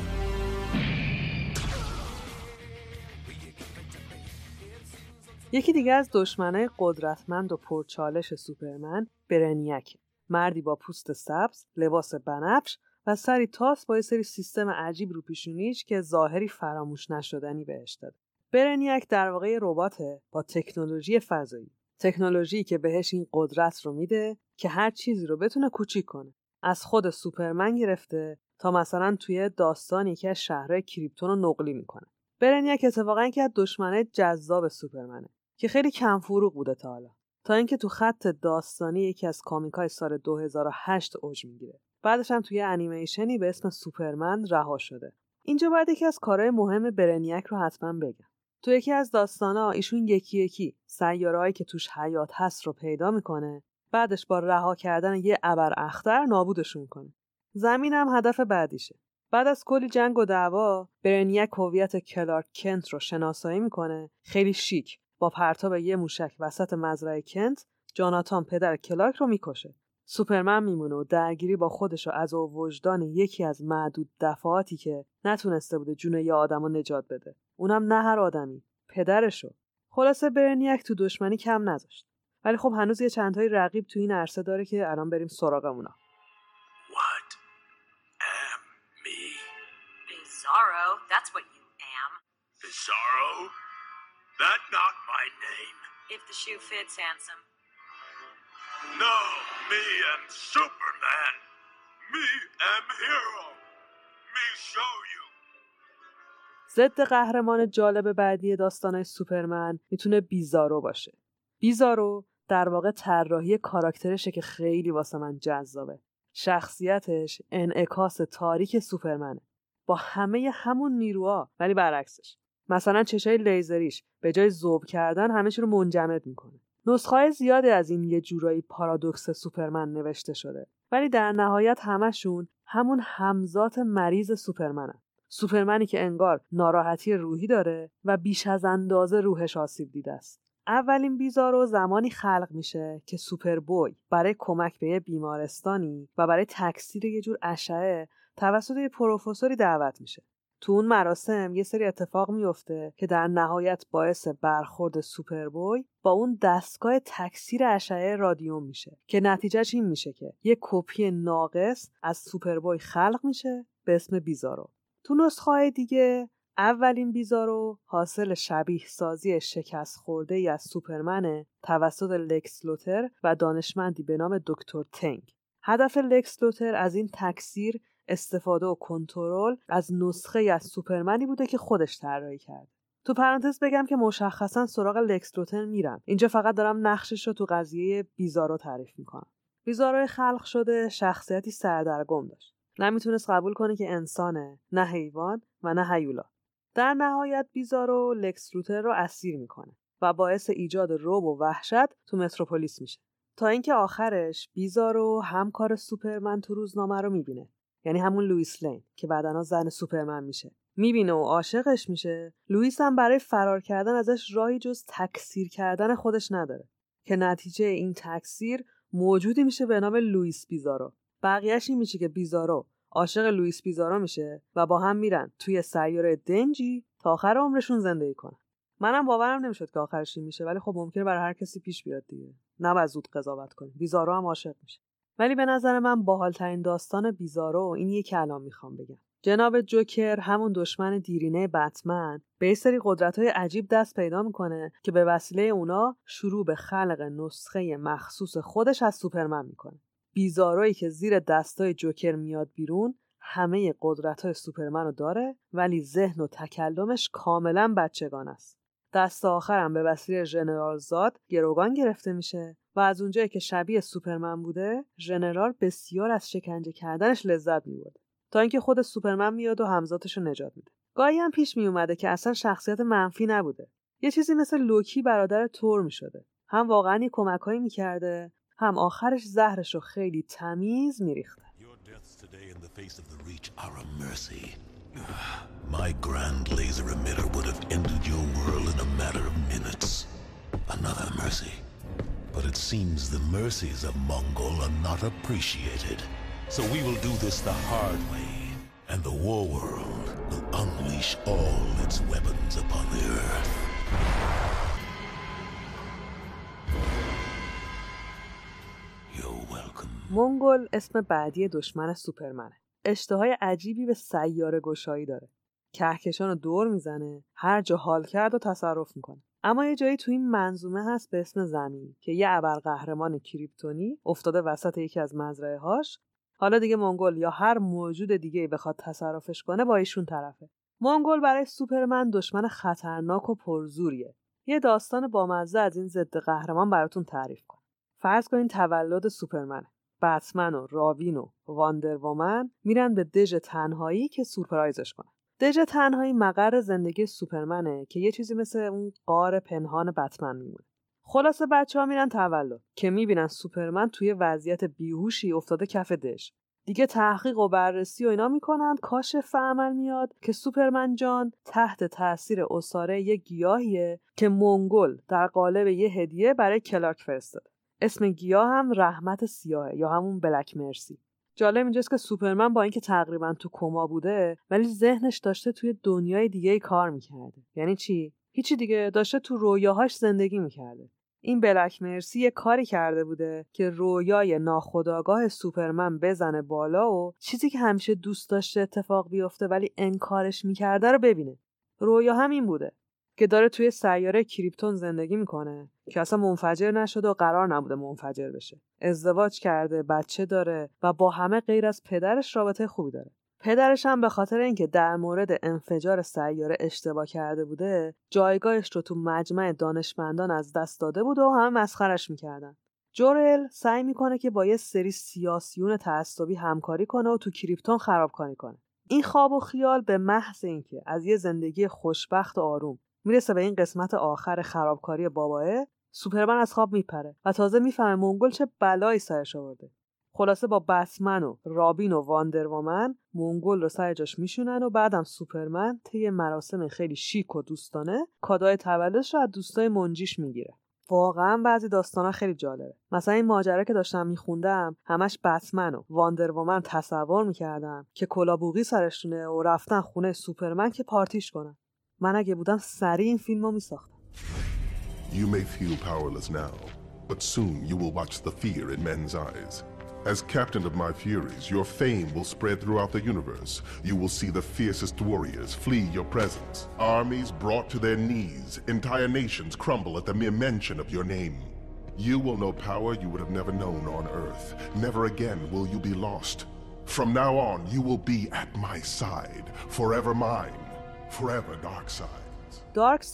یکی دیگه از دشمنای قدرتمند و پرچالش سوپرمن برنیک. مردی با پوست سبز لباس بنفش و سری تاس با یه سری سیستم عجیب رو پیشونیش که ظاهری فراموش نشدنی بهش داده برنیک در واقع رباته با تکنولوژی فضایی. تکنولوژی که بهش این قدرت رو میده که هر چیزی رو بتونه کوچیک کنه. از خود سوپرمن گرفته تا مثلا توی داستان یکی از شهرهای کریپتون رو نقلی می‌کنه. برنیک اتفاقا که از دشمنه جذاب سوپرمنه که خیلی کم فروغ بوده تا حالا. تا اینکه تو خط داستانی یکی از کامیکای سال 2008 اوج می‌گیره. بعدش هم توی انیمیشنی به اسم سوپرمن رها شده. اینجا باید یکی از کارهای مهم برنیک رو حتما بگم. تو یکی از داستانا ایشون یکی یکی سیارهایی که توش حیات هست رو پیدا می‌کنه بعدش با رها کردن یه ابر اختر نابودشون کنه. زمین هم هدف بعدیشه. بعد از کلی جنگ و دعوا برنیک هویت کلارک کنت رو شناسایی می‌کنه. خیلی شیک. با پرتاب یه موشک وسط مزرعه کنت جاناتان پدر کلارک رو می‌کشه. سوپرمن میمونه و درگیری با خودش و از وجدان یکی از معدود دفعاتی که نتونسته بوده جون یه آدم رو نجات بده. اونم نه هر آدمی پدرشو خلاصه برنیک تو دشمنی کم نذاشت. ولی خب هنوز یه چندتای رقیب تو این عرصه داره که الان بریم سراغ اونا What am me? Bizarro, that's what you am. Bizarro? That not my name. If the shoe fits, handsome. No, me am Superman. Me am hero. Me show you. ضد قهرمان جالب بعدی داستانهای سوپرمن می‌تونه بیزارو باشه. بیزارو در واقع طراحی کاراکترشه که خیلی واسه من جذابه. شخصیتش انعکاس تاریک سوپرمنه. با همه همون نیروها ولی برعکسش. مثلا چشای لیزریش به جای زوب کردن همه رو منجمد می‌کنه. نسخه زیادی از این یه جورایی پارادوکس سوپرمن نوشته شده. ولی در نهایت همشون همون همزات مریض سوپرمنن. سوپرمنی که انگار ناراحتی روحی داره و بیش از اندازه روحش آسیب دیده است. اولین بیزارو زمانی خلق میشه که سوپربوی برای کمک به یه بیمارستانی و برای تکثیر یه جور اشعه توسط یه پروفسوری دعوت میشه. تو اون مراسم یه سری اتفاق میفته که در نهایت باعث برخورد سوپربوی با اون دستگاه تکثیر اشعه رادیوم میشه که نتیجهش این میشه که یه کپی ناقص از سوپربوی خلق میشه به اسم بیزارو تو نسخه دیگه اولین بیزارو حاصل شبیه سازی شکست خورده ای از سوپرمنه توسط لکس لوتر و دانشمندی به نام دکتر تنگ. هدف لکس لوتر از این تکثیر استفاده و کنترل اون نسخه از سوپرمنی بوده که خودش طراحی کرد. تو پرانتز بگم که مشخصا سراغ لکس لوتر میرم. اینجا فقط دارم نقشش رو تو قضیه بیزارو تعریف می‌کنم. بیزارو خلق شده شخصیتی سردرگم داشت. نمی‌تونست قبول کنه که انسانه، نه حیوان و نه هیولا. در نهایت بیزارو لکس لوتر رو اسیر می‌کنه و باعث ایجاد رعب و وحشت تو متروپولیس میشه. تا اینکه آخرش بیزارو همکار سوپرمن تو روزنامه رو می‌بینه. یعنی همون لوئیس لین که بعدنا زن سوپرمن میشه. می‌بینه و عاشقش میشه. لوئیس هم برای فرار کردن ازش راهی جز تکثیر کردن خودش نداره. که نتیجه این تکثیر موجودی میشه به نام لوئیس بیزارو. بقیهش این میشه که بیزارو عاشق لوئیس بیزارو میشه و با هم میرن توی سیاره دنجی تا آخر عمرشون زندگی کنن. منم باورم نمی‌شد که آخرش میشه ولی خب ممکنه برای هر کسی پیش بیاد دیگه. نه زود قضاوت کنیم. بیزارو هم عاشق میشه. ولی به نظر من باحالترین داستان بیزارو این یکی الان می‌خوام بگم. جناب جوکر همون دشمن دیرینه بتمن به سری قدرت های عجیب دست پیدا می‌کنه که به وسیله اونا شروع به خلق نسخه مخصوص خودش از سوپرمن می‌کنه. بیزارویی که زیر دستای جوکر میاد بیرون همه قدرت های سوپرمن رو داره ولی ذهن و تکلمش کاملا بچگان است. دست آخرم به وسیله ژنرال زاد گروگان گرفته میشه و از اونجایی که شبیه سوپرمن بوده ژنرال بسیار از شکنجه کردنش لذت میبرده تا اینکه خود سوپرمن میاد و همزاتش رو نجات میده. گاهی هم پیش میومده که اصلا شخصیت منفی نبوده. یه چیزی مثل لوکی برادر تور می‌شده. هم واقعا یه کمکهایی می‌کرده هم آخرش زهرش رو خیلی تمیز میریخته My grand laser emitter would have ended your world in a matter of minutes. Another mercy. But it seems the mercies of Mongol are not appreciated. So we will do this the hard way. And the war world will unleash all its weapons upon the earth. مونگول اسم بعدی دشمن سوپرمنه. اشتهای عجیبی به سیاره گشایی داره. کهکشان رو دور می‌زنه، هر جا حال کرد و تصرف می‌کنه. اما یه جایی تو این منظومه هست به اسم زمین که یه ابرقهرمان کریپتونی افتاده وسط یکی از مزرعه هاش حالا دیگه مونگول یا هر موجود دیگه بخواد تصرفش کنه با ایشون طرفه مونگول برای سوپرمن دشمن خطرناک و پرزوریه یه داستان بامزه از این ضد قهرمان براتون تعریف کنم فرض کنین تولد سوپرمنه بتمن و راوین و واندر میرن به دژ تنهایی که سورپرایزش کنن. دژ تنهایی مقر زندگی سوپرمنه که یه چیزی مثل اون قار پنهان بتمن میمونه. خلاصه بچه ها میرن تولد که می‌بینن سوپرمن توی وضعیت بیهوشی افتاده کف دژ. دیگه تحقیق و بررسی و اینا می‌کنن کاشف عمل میاد که سوپرمن جان تحت تاثیر اساره یه گیاهیه که منگل در قالب یه هدیه برای کلارک فرستاده. اسم گیاه هم رحمت سیاهه یا همون بلک مرسی. جالب اینجاست که سوپرمن با اینکه تقریبا تو کما بوده ولی ذهنش داشته توی دنیای دیگه کار می‌کرده. یعنی چی؟ هیچی دیگه داشته تو رویاهاش زندگی می‌کرده. این بلک مرسی یه کاری کرده بوده که رویای ناخداگاه سوپرمن بزنه بالا و چیزی که همیشه دوست داشته اتفاق بیفته ولی انکارش می‌کرده رو ببینه. رویا هم این بوده. که داره توی سیاره کریپتون زندگی می‌کنه که اصلا منفجر نشده و قرار نبوده منفجر بشه. ازدواج کرده بچه داره و با همه غیر از پدرش رابطه خوبی داره. پدرش هم به خاطر اینکه در مورد انفجار سیاره اشتباه کرده بوده جایگاهش رو تو مجمع دانشمندان از دست داده بوده و همه مسخرش می‌کردن. جورل سعی می‌کنه که با یه سری سیاسیون تعصبی همکاری کنه و تو کریپتون خرابکاری کنه. این خواب و خیال به محض اینکه از یه زندگی خوشبخت و آروم می‌رسه به این قسمت آخر خرابکاری باباه سوپرمن از خواب میپره و تازه می‌فهمه مونگل چه بلایی سرش آورده. خلاصه با بتمن و رابین و واندرومن مونگول رو سر جاش میشونن و بعدم سوپرمن طی مراسم خیلی شیک و دوستانه کادای تولدش رو از دوستای منجیش می‌گیره. واقعا بعضی داستانا خیلی جالبه. مثلا این ماجرا که داشتم میخوندم همش بتمن و واندرومن تصور می‌کردم که کلاه بوقی سرشونه و رفتن خونه سوپرمن که پارتیش کنن. من اگه بودم سریع این فیلم رو میساختم You may feel powerless now, but soon you will watch the fear in men's eyes. As captain of my furies, your fame will spread throughout the universe. You will see the fiercest warriors flee your presence. Armies brought to their knees, entire nations crumble at the mere mention of your name. You will know power you would have never known on Earth. Never again will you be lost. From now on, you will be at my side, forever mine, forever dark side. دارک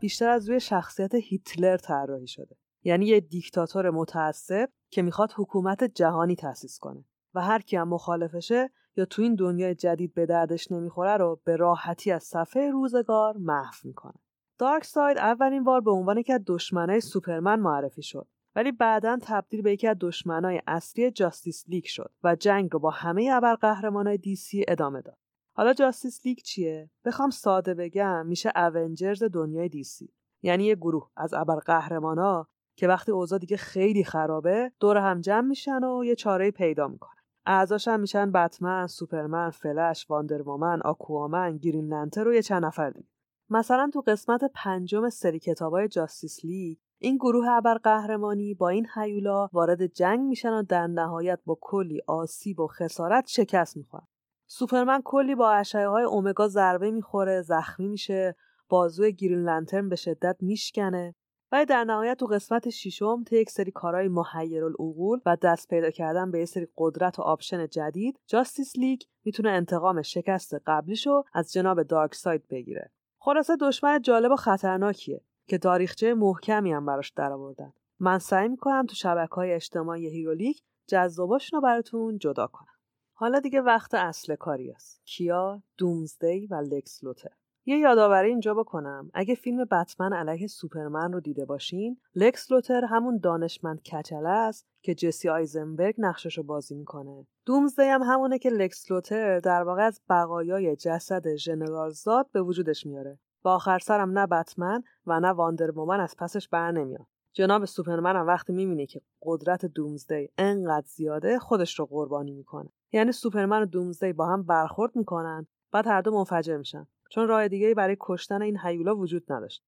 بیشتر از روی شخصیت هیتلر طراحی شده. یعنی یه دیکتاتور متعصب که می‌خواد حکومت جهانی تأسیس کنه. و هر کی هم مخالفشه یا تو این دنیای جدید به دردش نمی‌خوره رو به راحتی از صفحه روزگار محو می‌کنه. دارک اولین بار به عنوان یکی از دشمنای سوپرمن معرفی شد. ولی بعدا تبدیل به یکی از دشمنای اصلی جاستیس لیگ شد و جنگ رو با همه ابرقهرمانای دی سی ادامه داد. حالا جاستیس لیگ چیه بخوام ساده بگم میشه اونجرز دنیای دی سی یعنی یه گروه از ابرقهرمانا که وقتی اوضاع دیگه خیلی خرابه دور هم جمع میشن و یه چاره پیدا می‌کنن اعضاش هم میشن بتمن، سوپرمن، فلش، واندرومن، آکوامن، گرین لنترن و یه چند نفر دیگه. مثلا تو قسمت پنجم سری کتابای جاستیس لیگ این گروه ابرقهرمانی با این هیولا وارد جنگ میشن و در نهایت با کلی آسیب و خسارت شکست می‌خورن. سوپرمن کلی با اشعه های اومگا ضربه می‌خوره، زخمی میشه، بازوی گرین لنترن به شدت میشکنه ولی در نهایت تو قسمت ششم با یک سری کارهای محیرالعقول و دست پیدا کردن به یک سری قدرت و آپشن جدید جاستیس لیگ می‌تونه انتقام شکست قبلیشو از جناب دارک ساید بگیره. خلاصه دشمن جالب و خطرناکیه که تاریخچه محکمی هم براش درآوردن. من سعی می‌کنم تو شبکه های اجتماعی هیرولیک جذاباشون رو براتون جدا کنم. حالا دیگه وقت اصل کاری است. کیا؟ دومزدی و لکس لوتر. یه یادآوری اینجا بکنم. اگه فیلم بتمن علیه سوپرمن رو دیده باشین لکس لوتر همون دانشمند کچله است که جسی آیزنبرگ نقشش رو بازی می‌کنه. دومزدی هم همونه که لکس لوتر در واقع از بقایای جسد ژنرال زاد به وجودش میاره. و آخر سرم نه بتمن و نه واندر از پسش بر نمیاد. جناب سوپرمن هم وقتی می‌بینه که قدرت دومزدی انقدر زیاده خودش رو قربانی می‌کنه. یعنی سوپرمن و دومزدی با هم برخورد می‌کنن بعد هر دو منفجر میشن چون راه دیگه برای کشتن این هیولا وجود نداشت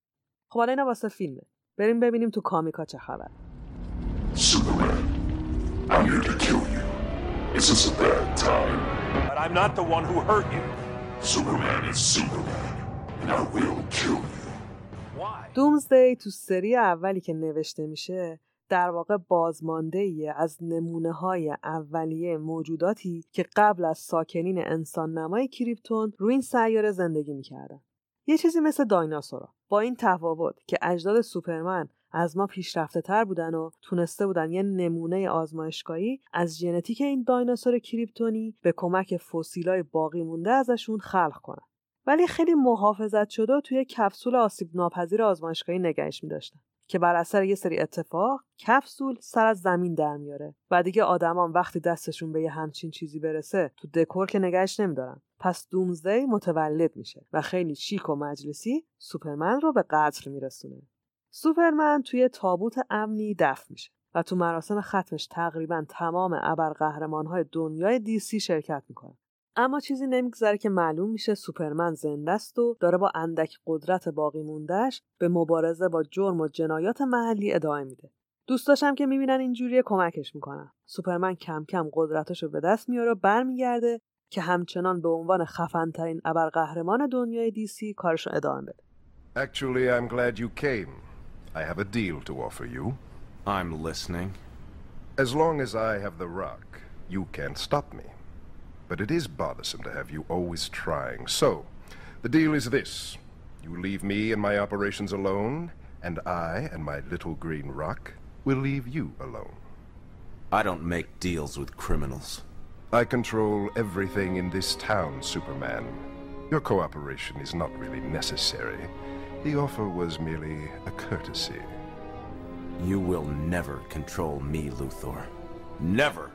خب حالا اینا واسه فیلمه بریم ببینیم تو کامیکا چه خبر Superman, I'm here to kill you. Is this a bad time? But I'm not the one who hurt you. Superman is Superman, and I will kill you. Why? دومزدی تو سری اولی که نوشته میشه در واقع بازمانده ایه از نمونه های اولیه موجوداتی که قبل از ساکنین انسان نمای کریپتون روی این سیاره زندگی می‌کردن. یه چیزی مثل دایناسورا با این تفاوت که اجداد سوپرمن از ما پیشرفته تر بودن و تونسته بودن یه نمونه آزمایشگاهی از ژنتیک این دایناسور کریپتونی به کمک فسیلای باقی مونده ازشون خلق کنن. ولی خیلی محافظت شده و توی کپسول آسیب ناپذیر آزمایشگاهی نگهش میداشتن. که بر اثر یه سری اتفاق کپسول سر از زمین در میاره. و دیگه آدمان وقتی دستشون به یه همچین چیزی برسه تو دکور که نگهش نمیدارن. پس دومزدی متولد میشه و خیلی شیک و مجلسی سوپرمن رو به قتل میرسونه. سوپرمن توی تابوت امنی دفن میشه و تو مراسم ختمش تقریبا تمام ابرقهرمانهای دنیای دیسی شرکت می‌کنن اما چیزی نمیگذره که معلوم میشه سوپرمن زنده است و داره با اندک قدرت باقی موندهش به مبارزه با جرم و جنایات محلی ادامه میده دوستاشم که می‌بینن اینجوری کمکش می‌کنن سوپرمن کم کم قدرتش رو به دست میاره و برمیگرده که همچنان به عنوان خفنترین ابرقهرمان دنیای دیسی کارش رو ادامه بده. Actually, I'm glad you came. I have a deal to offer you. I'm listening. As long as I have the rock, you can't stop me. But it is bothersome to have you always trying. So, the deal is this. You leave me and my operations alone, and I and my little green rock will leave you alone. I don't make deals with criminals. I control everything in this town, Superman. Your cooperation is not really necessary. The offer was merely a courtesy. You will never control me, Luthor. Never!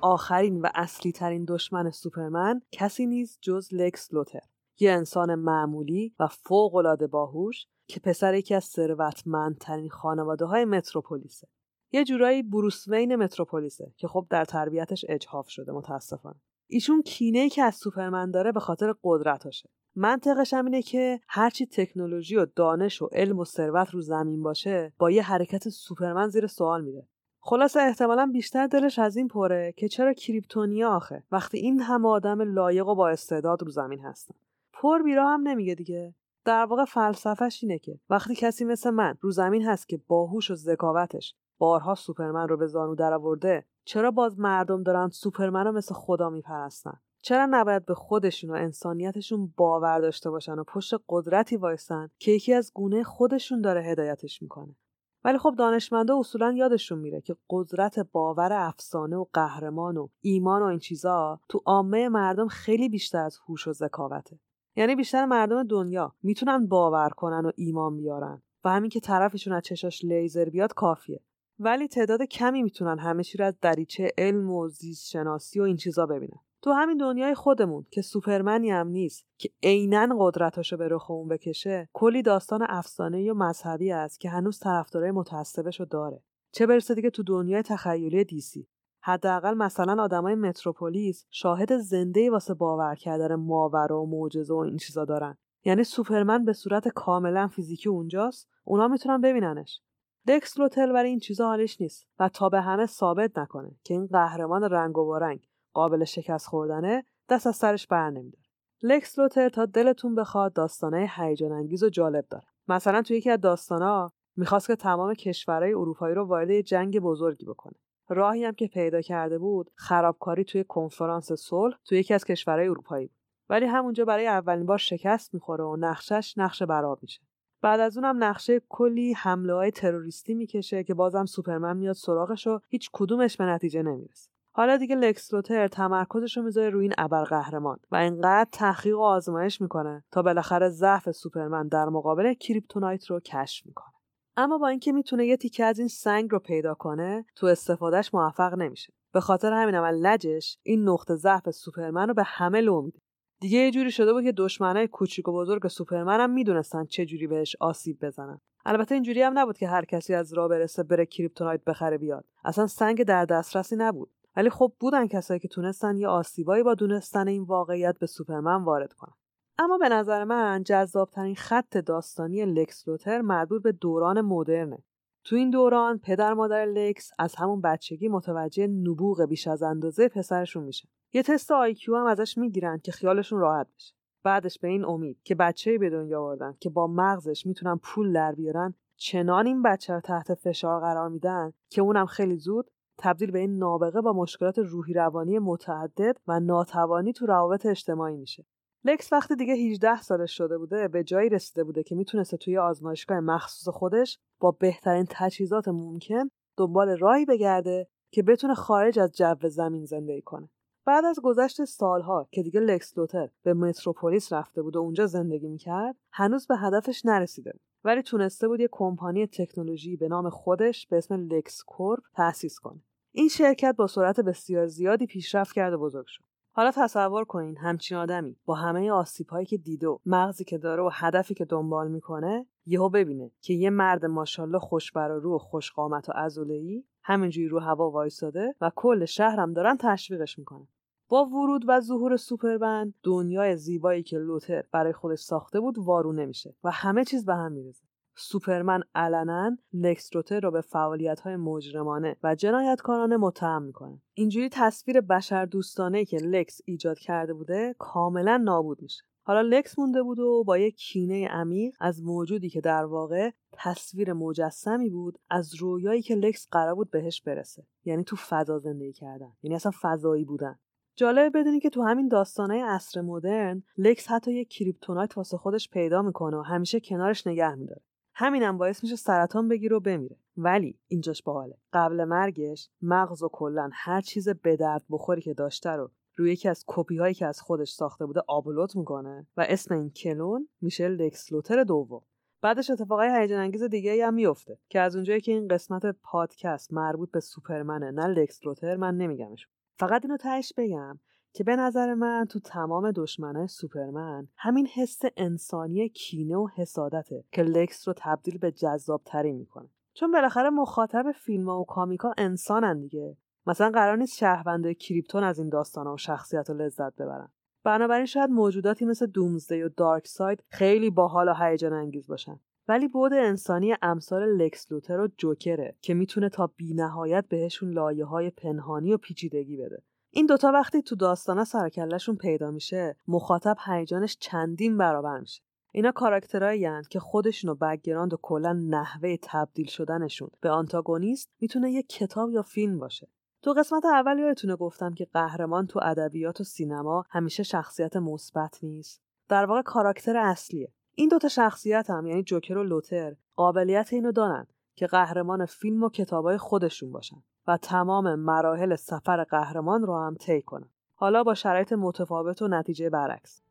آخرین و اصلی ترین دشمن سوپرمن کسی نیست جز لکس لوتر. یه انسان معمولی و فوق‌العاده باهوش که پسر یکی از ثروتمندترین خانواده های متروپولیسه. یه جورایی بروس وین متروپولیسه که خب در تربیتش اجحاف شده متاسفانه. ایشون کینه که از سوپرمن داره به خاطر قدرتاشه. منطقش هم اینه که هرچی تکنولوژی و دانش و علم و ثروت رو زمین باشه با یه حرکت سوپرمن زیر سوال میره خلاصه احتمالا بیشتر دلش از این پره که چرا کریپتونیا آخه؟ وقتی این همه آدم لایق و با استعداد رو زمین هستن. پر بیرا هم نمیگه دیگه. در واقع فلسفهش اینه که وقتی کسی مثل من رو زمین هست که باهوش و ذکاوتش بارها سوپرمن رو به زانو درآورده چرا باز مردم دارن سوپرمن رو مثل خدا میپرستن؟ چرا نباید به خودشون و انسانیتشون باور داشته باشن و پشت قدرتی وایسن که یکی از گونه خودشون داره هدایتش می‌کنه؟ ولی خب دانشمندا اصولا یادشون میره که قدرت باور افسانه و قهرمان و ایمان و این چیزا تو عامه مردم خیلی بیشتر از هوش و ذکاوته. یعنی بیشتر مردم دنیا می‌تونن باور کنن و ایمان بیارن و همین که طرفشون از چشاش لیزر بیاد کافیه. ولی تعداد کمی می‌تونن همه چی از دریچه علم و زیست شناسی و این چیزا ببینن. تو همین دنیای خودمون که سوپرمنی هم نیست که عینا قدرتاشو به رخمون بکشه کلی داستان افسانه و مذهبی است که هنوز طرفدارای متعصبشو داره. چه برسه دیگه تو دنیای تخیلی دی‌سی حداقل مثلا آدمای متروپولیس شاهد زنده واسه باور کردن ماورا و معجزه و این چیزا دارن. یعنی سوپرمن به صورت کاملا فیزیکی اونجاست اونا می‌تونن ببیننش. لکس لوتر برای این چیزا حالیش نیست و تا به همه ثابت نکنه که این قهرمان رنگ و وارنگ قابل شکست خوردنه دست از سرش بر نمیداره. لکس لوتر تا دلتون بخواد داستانای هیجان انگیز و جالب داره. مثلا توی یکی از داستانا می‌خواست که تمام کشورهای اروپایی رو وارد جنگ بزرگی بکنه. راهی هم که پیدا کرده بود خرابکاری توی کنفرانس صلح توی یکی از کشورهای اروپایی بود. ولی همونجا برای اولین بار شکست می‌خوره و نقشش نقش براب میشه. بعد از اونم نقشه کلی حمله های تروریستی می‌کشه که بازم سوپرمن میاد سراغش و هیچ کدومش به نتیجه نمی‌رسه. حالا دیگه لکس لوتر تمرکزش رو می‌ذاره روی این ابرقهرمان و اینقدر تحقیق و آزمایش می‌کنه تا بالاخره ضعف سوپرمن در مقابل کریپتونایت رو کشف می‌کنه. اما با اینکه می‌تونه یه تیکه از این سنگ رو پیدا کنه تو استفادهش موفق نمیشه. به خاطر همین اول لجش این نقطه ضعف سوپرمن رو به همه لو میده. دیگه یه جوری شده بود که دشمنای کوچیک و بزرگ سوپرمن هم می‌دونستن چه جوری بهش آسیب بزنن. البته اینجوری هم نبود که هر کسی از راه برسه بره کریپتونایت بخره بیاد. اصلا سنگ در دسترسی نبود. ولی خب بودن کسایی که تونستن یه آسیبایی با دونستن این واقعیت به سوپرمن وارد کنن. اما به نظر من جذابترین خط داستانی لکس لوتر مربوط به دوران مدرنه. تو این دوران پدر مادر لکس از همون بچگی متوجه نبوغ بیش از اندازه پسرشون میشه یه تست IQ هم ازش می‌گیرن که خیالشون راحت بشه. بعدش به این امید که بچه به دنیا آوردن که با مغزش می‌تونن پول در بیارن چنان این بچه رو تحت فشار قرار میدن که اونم خیلی زود تبدیل به یه نابغه با مشکلات روحی روانی متعدد و ناتوانی تو روابط اجتماعی میشه. لکس وقتی دیگه 18 سالش شده بوده به جایی رسیده بوده که می‌تونسته توی آزمایشگاه مخصوص خودش با بهترین تجهیزات ممکن دنبال راهی بگرده که بتونه خارج از جو زمین زندگی کنه. بعد از گذشت سالها که دیگه لکس لوتر به متروپولیس رفته بود و اونجا زندگی می‌کرد هنوز به هدفش نرسیده ولی تونسته بود یه کمپانی تکنولوژی به نام خودش به اسم لکس کورپ تأسیس کنه این شرکت با سرعت بسیار زیادی پیشرفت کرد و بزرگ شد. حالا تصور کنین همچین آدمی با همه آسیب هایی که دیده و مغزی که داره و هدفی که دنبال می‌کنه یهو ببینه که یه مرد ماشاءالله خوش بر و رو و خوشقامت و عضله‌ای همینجوری رو هوا وایساده و کل شهرم دارن تشویقش می‌کنن با ورود و ظهور سوپرمن دنیای زیبایی که لوتر برای خودش ساخته بود وارونه میشه و همه چیز به هم می‌ریزه سوپرمن علنا لکس لوتر رو به فعالیت‌های مجرمانه و جنایتکارانه متهم می‌کنه. اینجوری تصویر بشر دوستانه که لکس ایجاد کرده بوده کاملا نابود میشه. حالا لکس مونده بود و با یک کینه عمیق از موجودی که در واقع تصویر مجسمی بود از رویایی که لکس قرار بود بهش برسه. یعنی تو فضا زندگی کردن. یعنی اصلا فضایی بودن. جالب بدونین که تو همین داستانهای عصر مدرن لکس حتی یک kryptonite واسه خودش پیدا می‌کنه و همیشه کنارش نگه میداره. همینم باعث میشه سرطان بگیره و بمیره. ولی اینجاش باحاله. قبل مرگش مغز و کلا هر چیز به درد بخوری که داشته رو روی یکی از کپی هایی که از خودش ساخته بوده آپلود می‌کنه و اسم این کلون میشه لکس لوتر دوم. بعدش اتفاقای هیجان انگیز دیگه هم میفته که از اونجایی که این قسمت پادکست مربوط به سوپرمنه نه لکس لوتر من نمیگمش. فقط اینو تهش بگم. که به نظر من تو تمام دشمنای سوپرمن همین حس انسانی کینه و حسادته که لکس رو تبدیل به جذاب ترین می‌کنه. چون بالاخره مخاطب فیلم و comic ا انسانن دیگه. مثلا قرار نیست شهروندای کریپتون از این داستان و شخصیتا لذت ببرن. بنابراین شاید موجوداتی مثل دومزدی و دارک ساید خیلی باحال و هیجان انگیز باشن. ولی بعد انسانی امثال لکس لوتر و جوکره که می‌تونه تا بینهایت بهشون لایه های پنهانی و پیچیدگی بده. این دوتا وقتی تو داستانا سر و کلشون پیدا میشه مخاطب هیجانش چندین برابر میشه. اینا کاراکترایین که خودشون و background و کلا نحوه تبدیل شدنشون به آنتاگونیست می‌تونه یک کتاب یا فیلم باشه. تو قسمت اول یادتونه گفتم که قهرمان تو ادبیات و سینما همیشه شخصیت مثبت نیست. در واقع کاراکتر اصلیه. این دوتا شخصیت هم یعنی جوکر و لوتر قابلیت اینو دارن که قهرمان فیلم و کتابای خودشون باشن. و تمام مراحل سفر قهرمان رو هم طی کنن حالا با شرایط متفاوت و نتیجه برعکس.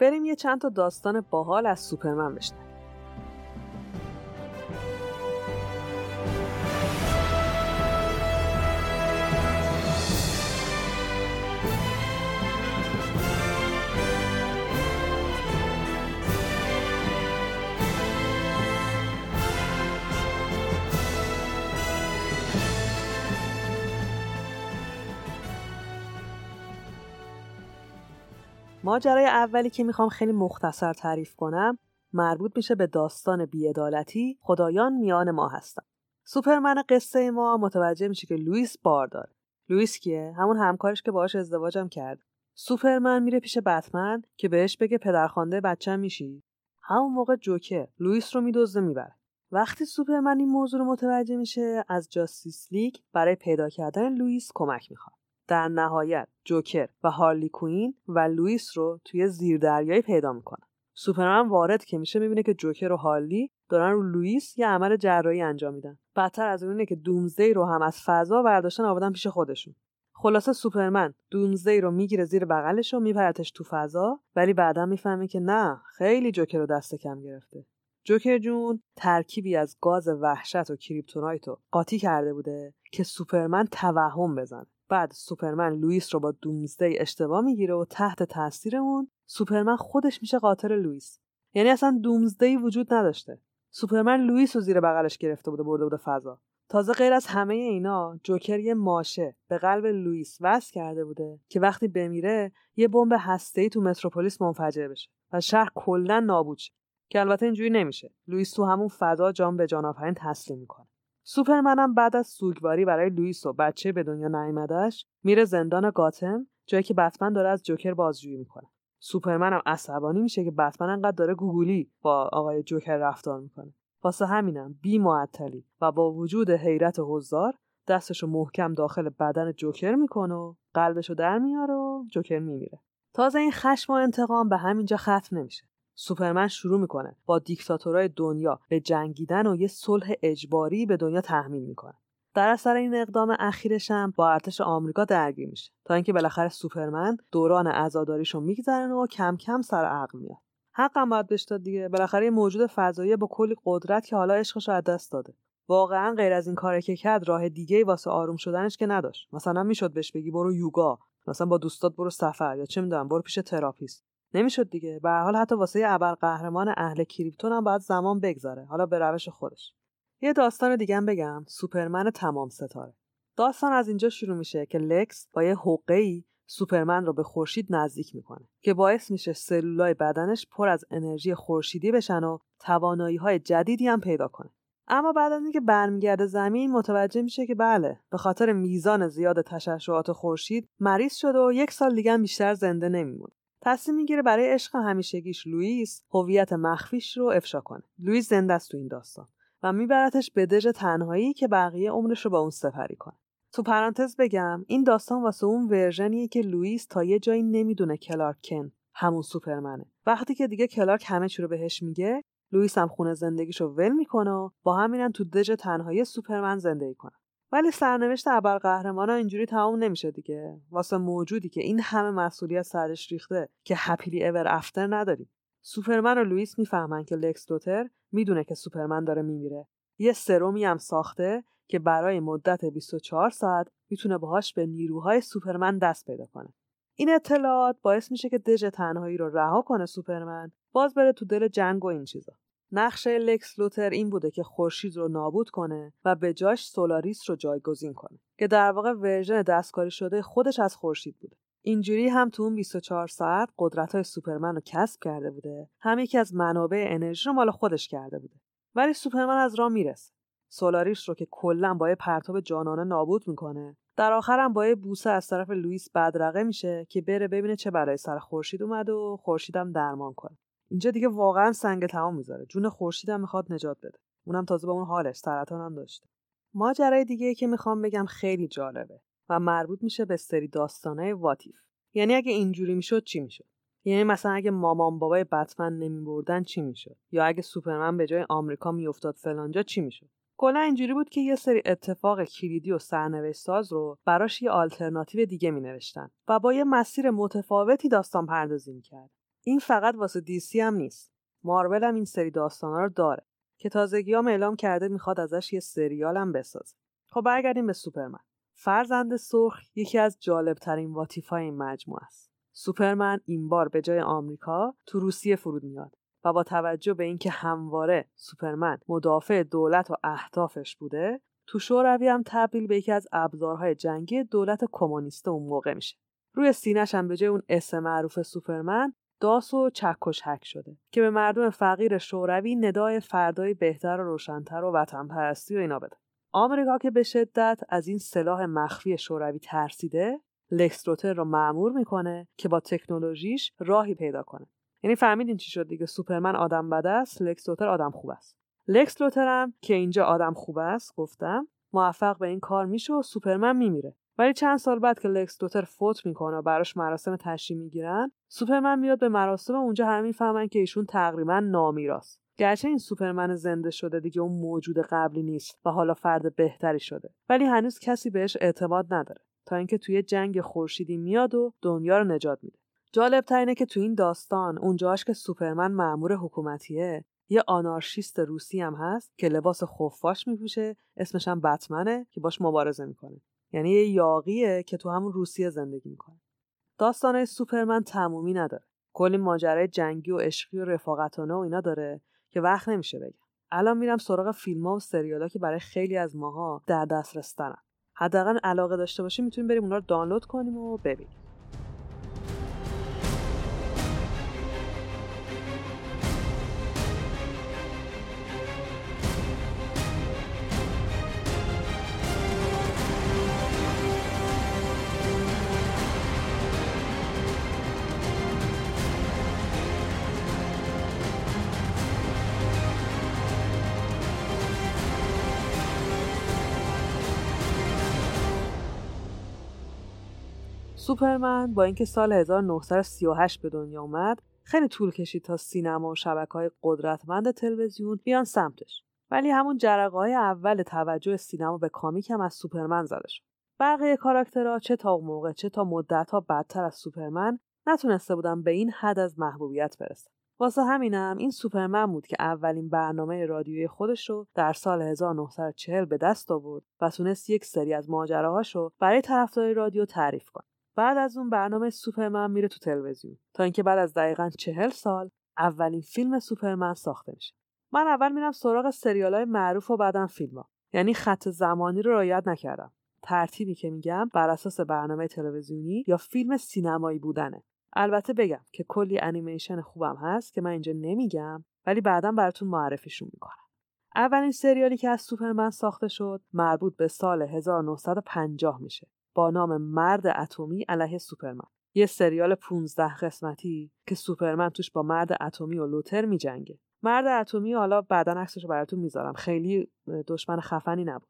بریم یه چند تا داستان باحال از سوپرمن بشنویم. ماجرای اولی که می‌خوام خیلی مختصر تعریف کنم مربوط میشه به داستان بیعدالتی خدایان میان ما هستن سوپرمن قصه ما متوجه میشه که لوئیس بار داره. لوئیس کیه؟ همون همکارش که باهاش ازدواجم کرد. سوپرمن میره پیش بتمن که بهش بگه پدرخوانده بچه میشی. همون موقع جوکر لوئیس رو میدزده می‌بره. وقتی سوپرمن این موضوع رو متوجه میشه از جاستیس لیگ برای پیدا کردن لوئیس کمک می‌خواد. در نهایت جوکر و هارلی کوین لوئیس رو توی زیردریایی پیدا می‌کنن. سوپرمن وارد که میشه می‌بینه که جوکر و هارلی دارن رو لوئیس یه عمل جراحی انجام میدن. بدتر از اونه که دومزدی رو هم از فضا برداشتن آوردن پیش خودشون. خلاصه سوپرمن دومزدی رو می‌گیره زیر بغلش و میپرتش تو فضا ولی بعدا می‌فهمه که نه خیلی جوکر رو دست کم گرفته. جوکر جون ترکیبی از گاز وحشت و kryptonite رو قاطی کرده بوده که سوپرمن توهم بزنه. بعد سوپرمن لوئیس رو با دومزدی اشتباه می‌گیره و تحت تاثیر اون سوپرمن خودش میشه قاتل لوئیس. یعنی اصلا دومزدی وجود نداشته. سوپرمن لوئیس رو زیر بغلش گرفته بوده برده بوده فضا. تازه غیر از همه اینا جوکر یه ماشه به قلب لوئیس وصل کرده بوده که وقتی بمیره یه بمب هسته‌ای تو متروپولیس منفجر بشه و شهر کلا نابود شه که البته اینجوری نمیشه. لوئیس تو همون فضا جان به جان آفرین تسلیم می‌کنه. سوپرمنم بعد از سوگواری برای لوئیس و بچه به دنیا نیومدش میره زندان گاتم جایی که بتمن داره از جوکر بازجویی می‌کنه. سوپرمنم عصبانی میشه که بتمن انقدر داره گوگولی با آقای جوکر رفتار می‌کنه. واسه همینم بی معطلی و با وجود حیرت حضار دستشو محکم داخل بدن جوکر می‌کنه و قلبشو در میاره و جوکر میمیره. تازه این خشم و انتقام به همینجا ختم نمیشه. سوپرمن شروع می‌کنه با دیکتاتورای دنیا به جنگیدن و یه صلح اجباری به دنیا تحمیل می‌کنه. در اثر این اقدام اخیرش هم با ارتش آمریکا درگیر میشه تا اینکه بالاخره سوپرمن دوران عزاداریشو میگذرنه و کم کم سر عقل میاد. حقم داره دیگه. بالاخره موجود فضایی با کلی قدرت که حالا عشقش از دست داده. واقعا غیر از این کاری که کرد راه دیگه واسه آروم شدنش که نداشت. مثلا می‌شد بهش بگی برو یوگا مثلا با دوستات برو سفر یا چه می‌دونم برو پیش تراپیست. نمی‌شد دیگه. به هر حال حتی واسه قهرمان اهل کریپتون هم باید زمان بگذاره. حالا به روش خودش. یه داستان دیگه هم بگم. سوپرمن تمام ستاره. داستان از اینجا شروع میشه که لکس با یه حقه سوپرمن رو به خورشید نزدیک می‌کنه که باعث میشه سلولای بدنش پر از انرژی خورشیدی بشن و توانایی های جدیدی هم پیدا کنه. اما بعد از اینکه برمیگرده زمین متوجه میشه که بله به خاطر میزان زیاد تشعشعات خورشید مریض شده و یک سال دیگه بیشتر زنده نمیمونه. تصمیم می‌گیره برای عشق همیشگیش لوئیس هویت مخفیش رو افشا کنه. لوئیس زنده است تو این داستان و میبرتش به دژ تنهایی که بقیه عمرش رو با اون سپری کنه. تو پرانتز بگم این داستان واسه اون ورژنیه که لوئیس تا یه جایی نمی‌دونه کلارک کنت همون سوپرمنه. وقتی که دیگه کلارک همه چی رو بهش میگه لوئیس هم خونه زندگیشو ول می‌کنه و با هم میرن تو دژ تنهایی سوپرمن زندگی کنه. ولی سرنوشت ابرقهرمانا اینجوری تمام نمیشه دیگه. واسه موجودی که این همه مسئولیت سرش ریخته که happily ever after نداریم. سوپرمن و لوئیس می‌فهمن که لکس لوتر می‌دونه که سوپرمن داره میمیره. یه سرومی هم ساخته که برای مدت 24 ساعت می‌تونه باهاش به نیروهای سوپرمن دست پیدا کنه. این اطلاعات باعث میشه که دژ تنهایی رو رها کنه سوپرمن باز بره تو دل جنگ و این چیزا. نقشه لکس لوتر این بوده که خورشید رو نابود کنه و به جاش سولاریس رو جایگزین کنه که در واقع ورژن دستکاری شده خودش از خورشید بوده. اینجوری هم تو اون 24 ساعت قدرت های سوپرمن رو کسب کرده بوده. هم یکی از منابع انرژی رو مال خودش کرده بوده. ولی سوپرمن از راه می‌رسه. سولاریس رو که کلا با یه پرتاب جانانه نابود می‌کنه در آخر هم با یه بوسه از طرف لوئیس بدرقه میشه که بره ببینه چه بلایی سر خورشید اومد و خورشیدم درمان کنه. اینجا دیگه واقعا سنگ تمام می‌ذاره. جون خورشیدم می‌خواد نجات بده. اونم تازه با اون حالش سرطان هم داشته ماجرای دیگه که می‌خوام بگم خیلی جالبه و مربوط میشه به سری داستانه واتیف یعنی اگه اینجوری می‌شد چی می‌شد؟ یعنی مثلا اگه مامان بابای بتمن نمیبردن چی می‌شد؟ یا اگه سوپرمن به جای آمریکا میافتاد فلانجا چی می‌شد؟ کلا اینجوری بود که یه سری اتفاق کلیدی و سرنوشت ساز رو براش یه آلترناتیو دیگه می نوشتن و با یه مسیر متفاوتی داستان پردازی می‌کرد. این فقط واسه دیسی هم نیست. مارول هم این سری داستانا رو داره که تازگی هم اعلام کرده می‌خواد ازش یه سریال هم بسازه. خب برگردیم به سوپرمن. فرزند سرخ یکی از جالبترین واتیفای این مجموعه است. سوپرمن این بار به جای آمریکا تو روسیه فرود میاد و با توجه به اینکه همواره سوپرمن مدافع دولت و اهدافش بوده تو شوروی هم تبدیل به یکی از ابزارهای جنگی دولت کمونیست اون موقع میشه روی سینش هم به جای اون اسم معروف سوپرمن داس و چکش حک شده که به مردم فقیر شوروی ندای فردای بهتر و روشنتر و وطن پرستی و اینا بده. آمریکا که به شدت از این سلاح مخفی شوروی ترسیده لکس لوتر رو مأمور می‌کنه که با تکنولوژیش راهی پیدا کنه. یعنی فهمیدین چی شد دیگه؟ سوپرمن آدم بده است لکس لوتر آدم خوب است. لکس که اینجا آدم خوب است گفتم موفق به این کار میشه و سوپرمن میمیره. ولی چند سال بعد که لکس لوتر فوت می‌کنه و براش مراسم تشییع می‌گیرن سوپرمن میاد به مراسم اونجا همه می‌فهمن که ایشون تقریبا نامیراست. گرچه این سوپرمن زنده شده دیگه اون موجود قبلی نیست و حالا فرد بهتری شده. ولی هنوز کسی بهش اعتماد نداره تا اینکه توی جنگ خورشیدی میاد و دنیا رو نجات میده. جالب اینه که تو این داستان اونجاش که سوپرمن معمور حکومتیه یه آنارشیست روسی هم هست که لباس خفاش میپوشه اسمش هم بتمنه که باش مبارزه می‌کنه. یعنی یه یاقیه که تو همون روسیه زندگی می‌کنه. داستان سوپرمن تمومی نداره. کلی ماجرای جنگی و عشقی و رفاقتانه و اینا داره که وقت نمیشه بگم. الان میرم سراغ فیلم ها و سریال که برای خیلی از ماها در دسترس دارن. حداقل علاقه داشته باشیم می‌تونیم بریم اونا رو دانلود کنیم و ببینیم. سوپرمن با اینکه سال 1938 به دنیا اومد خیلی طول کشید تا سینما و شبکه های قدرتمند تلویزیون بیان سمتش. ولی همون جرقه های اول توجه سینما به کامیک هم از سوپرمن زده شد. بقیه کاراکترها چه تا موقع چه تا مدت ها بدتر از سوپرمن نتونسته بودن به این حد از محبوبیت برسن. واسه همینم این سوپرمن بود که اولین برنامه رادیویی خودش رو در سال 1940 به دست آورد و تونست یک سری از ماجراهاشو برای طرفدارای رادیو تعریف کنه. بعد از اون برنامه سوپرمن میره تو تلویزیون. تا اینکه بعد از دقیقا چهل سال اولین فیلم سوپرمن ساخته میشه. من اول میرم سراغ سریال های معروف و بعدم فیلم ها. یعنی خط زمانی رو رعایت نکردم. ترتیبی که میگم بر اساس برنامه تلویزیونی یا فیلم سینمایی بودنه. البته بگم که کلی انیمیشن خوبم هست که من اینجا نمیگم ولی بعدا براتون معرفیشون می‌کنم. اولین سریالی که از سوپرمن ساخته شد مربوط به سال 1950 میشه. با نام مرد اتمی علیه سوپرمن. یه سریال 15 قسمتی که سوپرمن توش با مرد اتمی و لوتر میجنگه. مرد اتمی حالا بعدا عکسش رو براتون می‌ذارم. خیلی دشمن خفنی نبود.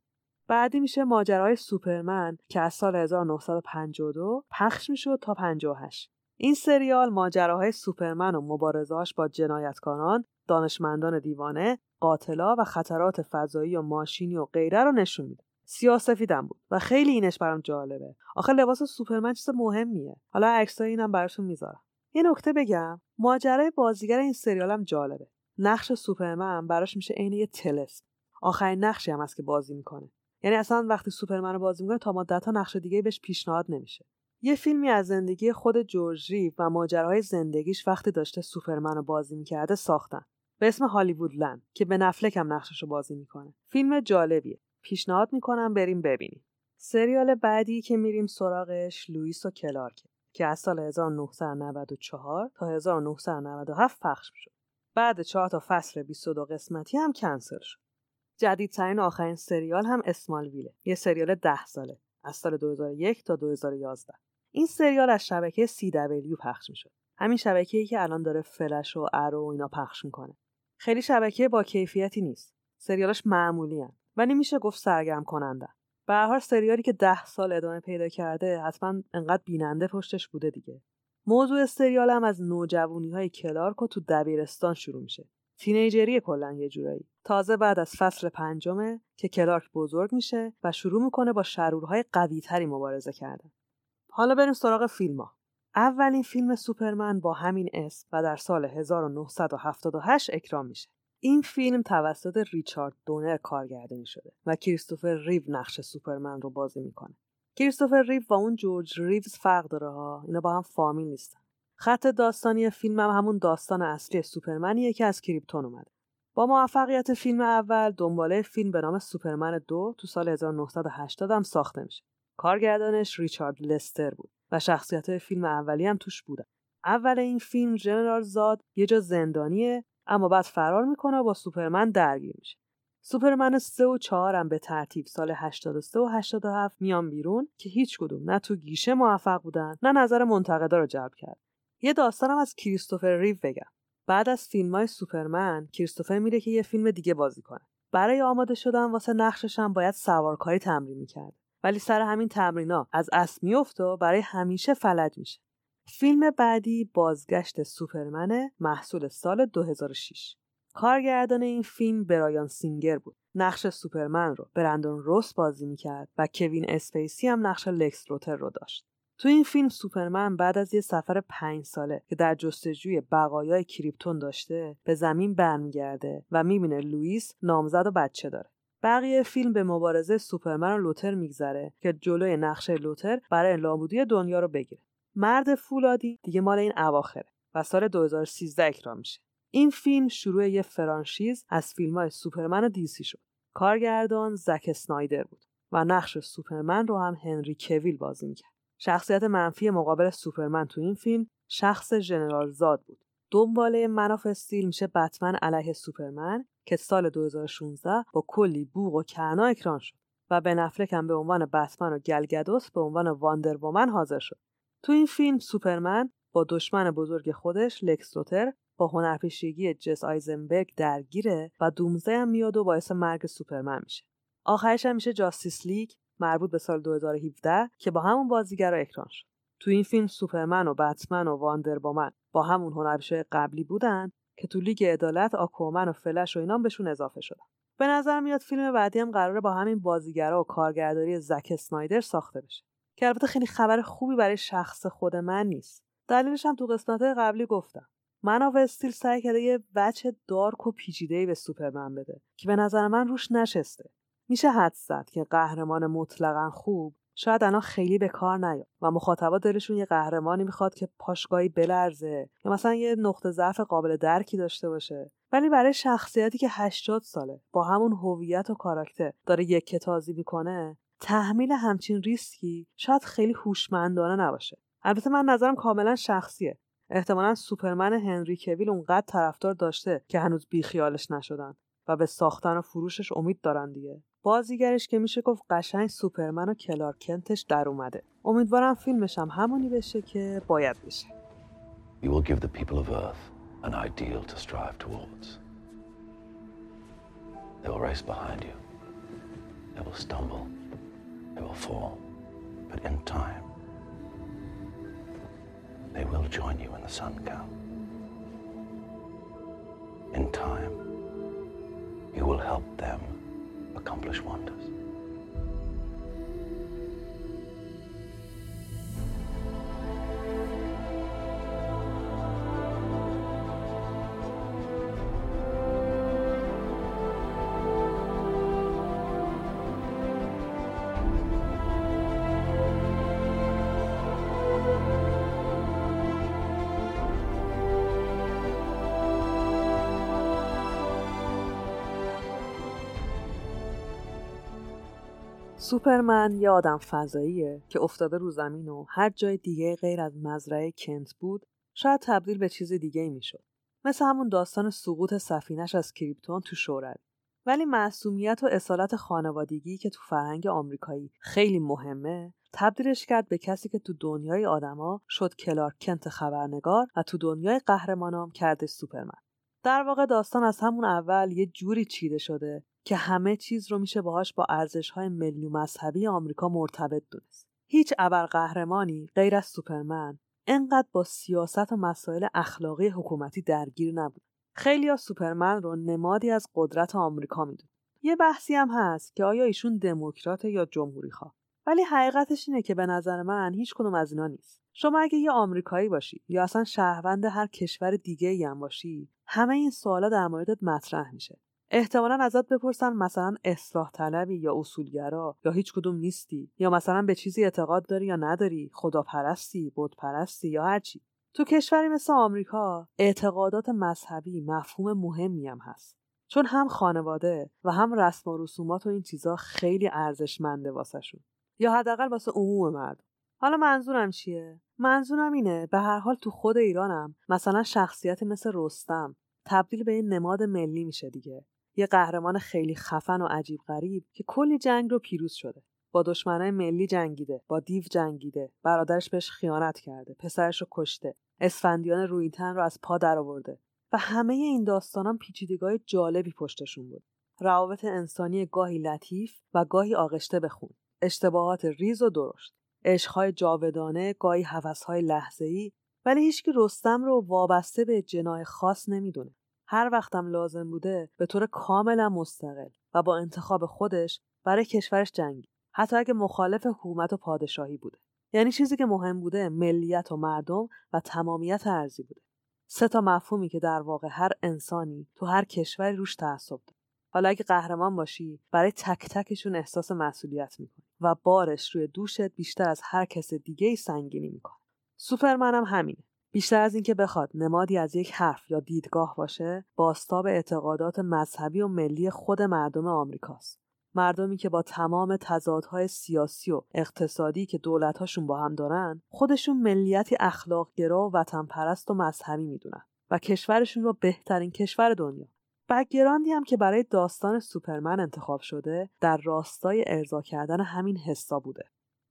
بعدی میشه ماجرای سوپرمن که از سال 1952 پخش می‌شد تا 58 این سریال ماجراهای سوپرمن و مبارزهاش با جنایتکاران دانشمندان دیوانه قاتلا و خطرات فضایی و ماشینی و غیره رو نشون میده. سیاسفیدم بود و خیلی اینش برام جالبه. آخه لباس سوپرمن چیز مهمیه. حالا عکسای اینم براتون می‌ذارم. یه نکته بگم. ماجرای بازیگر این سریالم جالبه. نقش سوپرمن براش میشه عین یه تلسم آخرین نقشی هم هست که بازی می‌کنه. یعنی اصلا وقتی سوپرمن رو بازی می‌کنه تا مدت ها نقش دیگه بهش پیشنهاد نمیشه. یه فیلمی از زندگی خود جورج ریوز و ماجراهای زندگیش وقتی داشته سوپرمن رو بازی می‌کرده ساختن. به اسم هالیوود لند که بن افلک هم نقشش رو بازی می‌کنه. فیلم جالبیه. پیشنهاد می‌کنم بریم ببینیم. سریال بعدی که میریم سراغش لوئیس و کلارک که از سال 1994 تا 1997 پخش شد بعد چهار تا فصل 22 قسمتی هم کنسل شد. جدیدترین آخرین سریال هم اسمال ویله یه سریال ده ساله از سال 2001 تا 2011 این سریال از شبکه CW پخش می‌شد. همین شبکه‌ای که الان داره فلش و ارو و اینا پخش می‌کنه. خیلی شبکه با کیفیتی نیست. سریالش معمولی هن. ولی میشه گفت سرگرم کننده به هر سریالی که ده سال ادامه پیدا کرده حتما انقدر بیننده پشتش بوده دیگه. موضوع سریال هم از نوجوانی های کلارک و تو دبیرستان شروع میشه. تینیجری کلا یه جورایی. تازه بعد از فصل پنجمه که کلارک بزرگ میشه و شروع می‌کنه با شرورهای قویتری مبارزه کردن. حالا بریم سراغ فیلم ها. اولین فیلم سوپرمن با همین اسم و در سال 1978 اکرام میشه. این فیلم توسط ریچارد دونر کارگردانی شده و کریستوفر ریو نقش سوپرمن رو بازی می‌کنه. کریستوفر ریو و اون جورج ریوز فرق داره ها. اینا با هم فامیل نیستن. خط داستانی فیلم هم همون داستان اصلی سوپرمنیه که از کریپتون اومده. با موفقیت فیلم اول دنباله فیلم به نام سوپرمن دو تو سال 1980 هم ساخته میشه. کارگردانش ریچارد لستر بود و شخصیت فیلم اولی هم توش بودن. اول این فیلم جنرال زاد یه جا زندانیه اما بعد فرار می‌کنه و با سوپرمن درگیر میشه. سوپرمن 3 و 4 هم به ترتیب سال 83 و 87 میان بیرون که هیچ کدوم نه تو گیشه موفق بودن نه نظر منتقدا رو جلب کرد. یه داستانم از کریستوفر ریو بگم. بعد از فیلم های سوپرمن کریستوفر میره که یه فیلم دیگه بازی کنه. برای آماده شدن واسه نقشش هم باید سوارکاری تمرین می‌کرد. ولی سر همین تمرینا از اسب میفت و برای همیشه فلج میشه. فیلم بعدی بازگشت سوپرمنه محصول سال 2006 کارگردان این فیلم برایان سینگر بود. نقش سوپرمن رو برندون روث بازی می‌کرد و کوین اسپیسی هم نقش لکس لوتر رو داشت. تو این فیلم سوپرمن بعد از یه سفر پنج ساله که در جستجوی بقایای کریپتون داشته به زمین برمیگرده و می‌بینه لوئیس نامزد و بچه داره. بقیه فیلم به مبارزه سوپرمن و لوتر میگذره که جلوی نقشه لوتر برای نابودی دنیا رو بگیره. مرد فولادی دیگه مال این اواخره و سال 2013 اکران میشه. این فیلم شروع یه فرانشیز از فیلم های سوپرمن و دیسی شد. کارگردان زک سنایدر بود و نقش سوپرمن رو هم هنری کویل بازی می‌کرد. شخصیت منفی مقابل سوپرمن تو این فیلم شخص ژنرال زاد بود. دنباله Man of Steel میشه بتمن علیه سوپرمن که سال 2016 با کلی بوق و کرنا اکران شد و بن افلک هم به عنوان بتمن و گل گدوت به عنوان واندر حاضر شد. تو این فیلم سوپرمن با دشمن بزرگ خودش لکس لوتر با هنرپیشگی جس آیزنبرگ درگیره و دومزدی هم میاد و باعث مرگ سوپرمن میشه. آخرش هم میشه جاستیس لیگ مربوط به سال 2017 که با همون بازیگرا اکران شد. تو این فیلم سوپرمن و بتمن و واندر وومن با همون هنرپیشه قبلی بودن که تو لیگ عدالت آکوامن و فلش و اینام بهشون اضافه شدن. به نظر میاد فیلم بعدی هم قراره با همین بازیگرا و کارگردانی زک اسنایدر ساخته بشه. که البته خیلی خبر خوبی برای شخص خود من نیست. دلیلش هم تو قسمت قبلی گفتم. من و استیل سعی کرده یه وجه دارک و پیچیده به سوپرمن بده که به نظر من روش نشسته. میشه حد زد که قهرمان مطلقا خوب شاید الان خیلی به کار نیاد و مخاطبا دلشون یه قهرمانی می‌خواد که پاشگاهی بلرزه یا مثلا یه نقطه ضعف قابل درکی داشته باشه. ولی برای شخصیتی که 80 ساله با همون هویت و کاراکتر داره یک تازی می‌کنه تحمیل همچین ریسکی شاید خیلی هوشمندانه نباشه البته من نظرم کاملا شخصیه احتمالا سوپرمن هنری کویل اونقدر طرفدار داشته که هنوز بیخیالش نشدن و به ساختن و فروشش امید دارن دیگه بازیگرش که میشه گفت قشنگ سوپرمن و کلارکنتش در اومده امیدوارم فیلمش هم همونی بشه که باید بشه You will give the people of Earth an ideal to strive towards. They will race behind you. They will stumble. They will fall. But in time, they will join you in the sun count. In time, you will help them accomplish wonders. سوپرمن یه آدم فضاییه که افتاده رو زمین و هر جای دیگه غیر از مزرعه کنت بود شاید تبدیل به چیز دیگه ای می‌شد. مثل همون داستان سقوط سفینش از کریپتون تو شوروی. ولی معصومیت و اصالت خانوادگی که تو فرهنگ آمریکایی خیلی مهمه تبدیلش کرد به کسی که تو دنیای آدما شد کلارک کنت خبرنگار و تو دنیای قهرمانام کرده سوپرمن در واقع داستان از همون اول یه جوری چیده شده که همه چیز رو میشه باهاش با ارزش های ملی و مذهبی آمریکا مرتبط دونست. هیچ ابرقهرمانی غیر از سوپرمن انقدر با سیاست و مسائل اخلاقی حکومتی درگیر نبود. خیلی از سوپرمن رو نمادی از قدرت آمریکا میدون. یه بحثی هم هست که آیا ایشون دموکرات یا جمهوری خواه. ولی حقیقتش اینه که به نظر من هیچ کدوم از اینا نیست. شما اگه یه آمریکایی باشی یا اصلا شهروند هر کشور دیگه هم باشی همه این سوالا در موردت مطرح میشه احتمالا ازت بپرسن مثلا اصلاح طلبی یا اصولگرا یا هیچ کدوم نیستی یا مثلا به چیزی اعتقاد داری یا نداری خداپرستی پرستی یا هرچی تو کشوری مثل آمریکا اعتقادات مذهبی مفهوم مهمی هم هست. چون هم خانواده و هم رسم و رسومات و این چیزا خیلی ارزشمنده واسهشون یا حداقل واسه عموم مردم. حالا منظورم چیه؟ منظورم اینه به هر حال تو خود ایرانم مثلا شخصیت مثل رستم تبدیل به این نماد ملی میشه دیگه. یه قهرمان خیلی خفن و عجیب غریب که کلی جنگ رو پیروز شده. با دشمنای ملی جنگیده با دیو جنگیده برادرش بهش خیانت کرده پسرش رو کشته اسفندیان رویتن رو از پا درآورده و همه این داستانام پیچیدگی جالبی پشتشون بود. روابط انسانی گاهی لطیف و گاهی آغشته به خون. اشتباهات ریز و درشت. عشقهای جاودانه گاهی هوسهای لحظه‌ای ولی هیچکی رستم رو وابسته به جناه خاص نمی‌دونه. هر وقتم لازم بوده به طور کاملا مستقل و با انتخاب خودش برای کشورش جنگی حتی اگه مخالف حکومت و پادشاهی بوده. یعنی چیزی که مهم بوده ملیت و مردم و تمامیت ارزی بوده. سه تا مفهومی که در واقع هر انسانی تو هر کشوری روش تعصب داره. حالا اگه قهرمان باشی برای تک تکشون احساس مسئولیت می‌کنی و بارش روی دوشت بیشتر از هر کس دیگه ای سنگینی می‌کنه سوپرمن هم همینه. بیشتر از اینکه بخواد نمادی از یک حرف یا دیدگاه باشه باستاب اعتقادات مذهبی و ملی خود مردم آمریکاست. مردمی که با تمام تضادهای سیاسی و اقتصادی که دولتهاشون با هم دارن خودشون ملیتی اخلاقگرا و وطن پرست و مذهبی می‌دونن و کشورشون رو بهترین کشور دنیا. بکگراندی هم که برای داستان سوپرمن انتخاب شده در راستای ارضا کردن همین حسا بوده.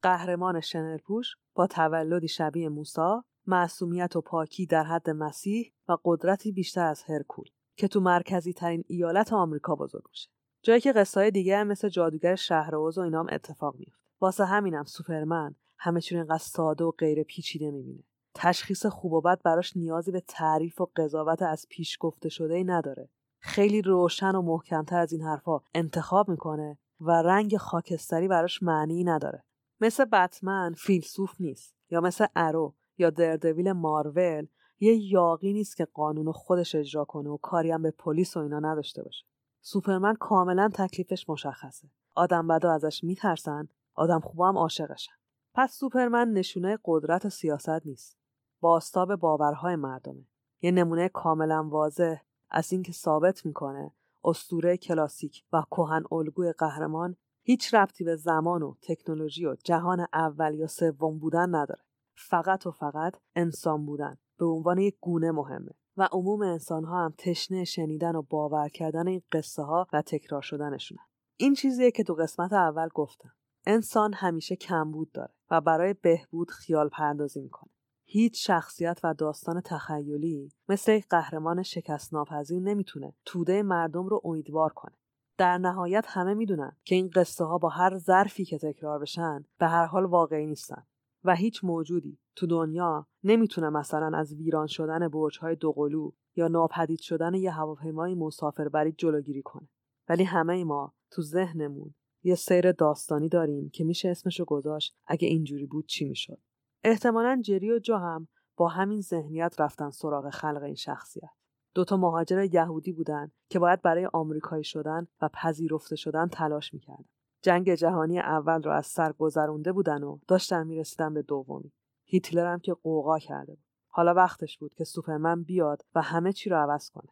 قهرمان شنرپوش با تولدی شبیه موسا معصومیت و پاکی در حد مسیح و قدرتی بیشتر از هرکول که تو مرکزی ترین ایالت آمریکا بزرگ میشه. جایی که قصه دیگه هم مثل جادوگر شهرآوز و اینام اتفاق میفته واسه همینم سوپرمن همه چون اینقدر ساده و غیر پیچیده می‌بینه. تشخیص خوب و بد براش نیازی به تعریف و قضاوت از پیش گفته شده ای نداره. خیلی روشن و محکمتر از این حرفها انتخاب می‌کنه و رنگ خاکستری براش معنی نداره. مثل بتمن فیلسوف نیست یا مثل ارو یا دردویل مارول یه یاقی نیست که قانون خودش اجرا کنه و کاری هم به پلیس و اینا نداشته باشه. سوپرمن کاملا تکلیفش مشخصه. آدم بدا ازش میترسن آدم خوبا هم عاشقشن. پس سوپرمن نشونه قدرت و سیاست نیست. باستاب باورهای مردمه. یه نمونه کاملا واضح از اینکه ثابت می‌کنه استوره کلاسیک و کهن الگوی قهرمان هیچ ربطی به زمان و تکنولوژی و جهان اول یا سوم بودن نداره. فقط و فقط انسان بودن. به عنوان یک گونه مهمه. و عموم انسان ها هم تشنه شنیدن و باور کردن این قصه ها و تکرار شدنشونن این چیزیه که تو قسمت اول گفتم. انسان همیشه کمبود داره و برای بهبود خیال پردازی می‌کنه. هیچ شخصیت و داستان تخیلی مثل یک قهرمان شکست ناپذیر نمی‌تونه توده مردم رو امیدوار کنه. در نهایت همه می‌دونن که این قصه ها با هر ظرفی که تکرار بشن به هر حال واقعی نیستن. و هیچ موجودی. تو دنیا نمی‌تونه مثلا از ویران شدن برج‌های دوقلو یا ناپدید شدن یه هواپیمای مسافربری جلوگیری کنه. ولی همه ما تو ذهنمون یه سیر داستانی داریم که میشه اسمشو گذاشت اگه اینجوری بود چی می‌شد. احتمالا جری و جو هم با همین ذهنیت رفتن سراغ خلق این شخصیت. دوتا مهاجر یهودی بودن که باید برای آمریکایی شدن و پذیرفته شدن تلاش می‌کردن. جنگ جهانی اول رو از سر گذرونده بودن و داشتن می‌رسیدن به دومی. هیتلر هم که قوقا کرده بود. حالا وقتش بود که سوپرمن بیاد و همه چی رو عوض کنه.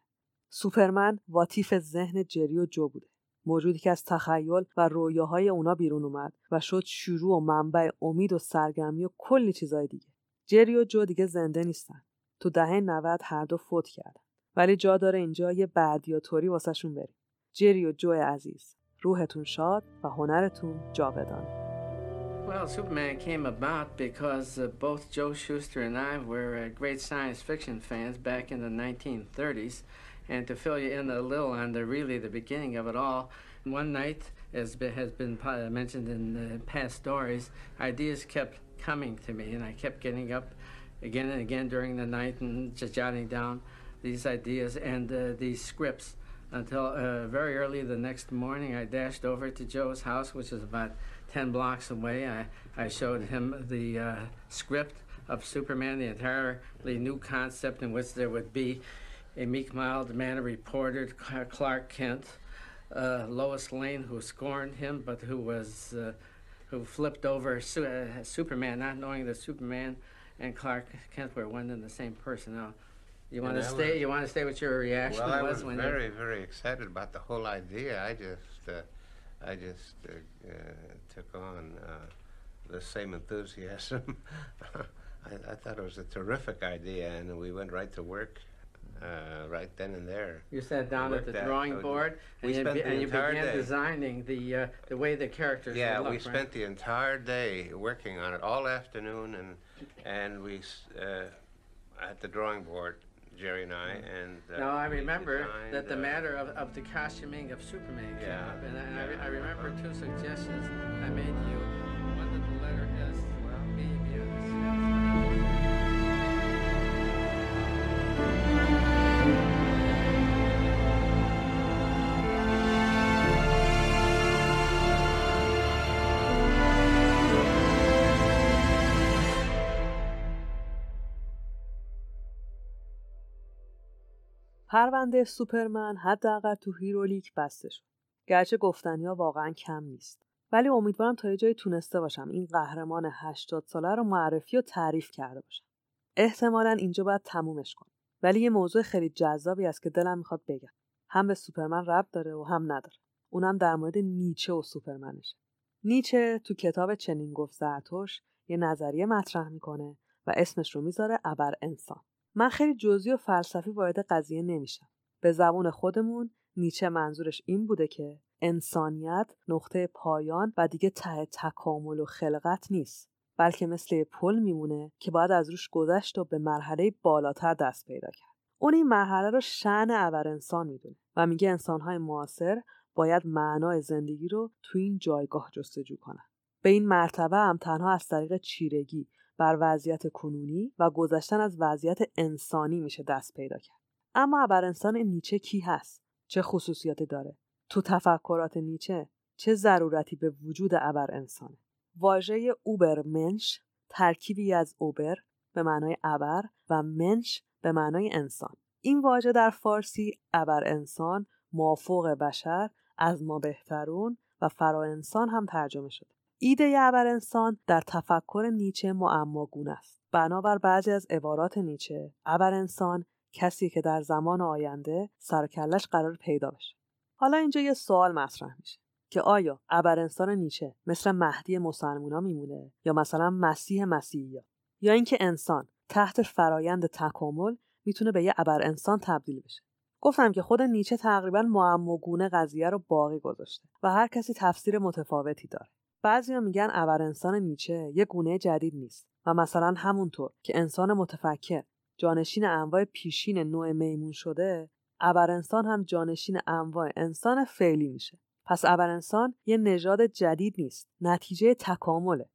سوپرمن واتیف ذهن جری و جو بوده. موجودی که از تخیل و رویاهای اونا بیرون اومد و شد شروع و منبع امید و سرگرمی و کلی چیزای دیگه. جری و جو دیگه زنده نیستن. تو دهه 90 هر دو فوت کردن. ولی جا داره اینجا یه بعدیاتوری واسهشون بریم. جری و جو عزیز. روحتون شاد و هنرتون جاودان Well, Superman came about because uh, both Joe Schuster and I were uh, great science fiction fans back in the 1930s. And to fill you in a little on the really the beginning of it all, one night, as has been mentioned in uh, past stories, ideas kept coming to me, and I kept getting up again and again during the night and just jotting down these ideas and uh, these scripts until uh, very early the next morning I dashed over to Joe's house, which is about 10 blocks away. I, I showed him the uh, script of Superman, the entirely new concept in which there would be a meek, mild mannered reporter, Clark Kent, uh, Lois Lane, who scorned him, but who was uh, who flipped over Su- uh, Superman, not knowing that Superman and Clark Kent were one and the same person. Now, you want to stay? you want to stay with your reaction? Well, I was was when very, you... very excited about the whole idea. I just, uh, I just uh, uh, took on uh, the same enthusiasm. [LAUGHS] I, I thought it was a terrific idea, and we went right to work. Uh, right then and there. You sat down at the out- drawing uh, board and you, spent be- the and you began day. designing the uh, the way the characters Yeah, look. we right? spent the entire day working on it, all afternoon, and and we uh, at the drawing board, Jerry and I, and uh, Now I remember that the uh, matter of, of the costuming of Superman came Yeah. up, and, I, and I, re- I remember two suggestions I made to you. پرونده سوپرمن حداقل تو هیرولیک بسته شد. گرچه گفتنیا واقعا کم نیست. ولی امیدوارم تا یه جایی تونسته باشم این قهرمان 80 ساله رو معرفی و تعریف کرده باشم. احتمالا اینجا باید تمومش کنم. ولی یه موضوع خیلی جذابی است که دلم می‌خواد بگم. هم به سوپرمن ربط داره و هم نداره. اونم در مورد نیچه و سوپرمنشه. نیچه تو کتاب چنین گفت زرتشت یه نظریه مطرح می‌کنه و اسمش رو می‌ذاره ابر انسان من خیلی جزئی و فلسفی وارد قضیه نمیشم. به زبون خودمون نیچه منظورش این بوده که انسانیت نقطه پایان و دیگه ته تکامل و خلقت نیست بلکه مثل پل میمونه که باید از روش گذشت و به مرحله بالاتر دست پیدا کرد. اون این مرحله رو شعن ابر انسان می‌دونه و میگه انسانهای معاصر باید معنای زندگی رو تو این جایگاه جستجو کنن. به این مرتبه هم تنها از طریق چیرگی بر وضعیت کنونی و گذشتن از وضعیت انسانی میشه دست پیدا کرد. اما ابر انسان نیچه کی هست؟ چه خصوصیاتی داره؟ تو تفکرات نیچه چه ضرورتی به وجود ابر انسانه واژه اوبر منش ترکیبی از اوبر به معنای ابر و منش به معنای انسان. این واژه در فارسی ابر انسان مافوق بشر از ما بهترون و فرا انسان هم ترجمه شده. ایده ابر انسان در تفکر نیچه معماگونه است. بنابر بعضی از عبارات نیچه ابر انسان کسی که در زمان آینده سر و کلش قرار پیدا بشه. حالا اینجا یه سوال مطرح میشه که آیا ابر انسان نیچه مثل مهدی مسلمونا میمونه یا مثلا مسیح مسیحیا؟ یا اینکه انسان تحت فرایند تکامل می‌تونه به یه ابر انسان تبدیل بشه؟ گفتم که خود نیچه تقریبا معماگونه قضیه رو باقی گذاشته و هر کسی تفسیر متفاوتی داره. بعضیا میگن ابر انسان نیچه یه گونه جدید نیست و مثلا همونطور که انسان متفکر جانشین انواع پیشین نوع میمون شده ابر انسان هم جانشین انواع انسان فعلی میشه. پس ابر انسان یه نژاد جدید نیست نتیجه تکامله.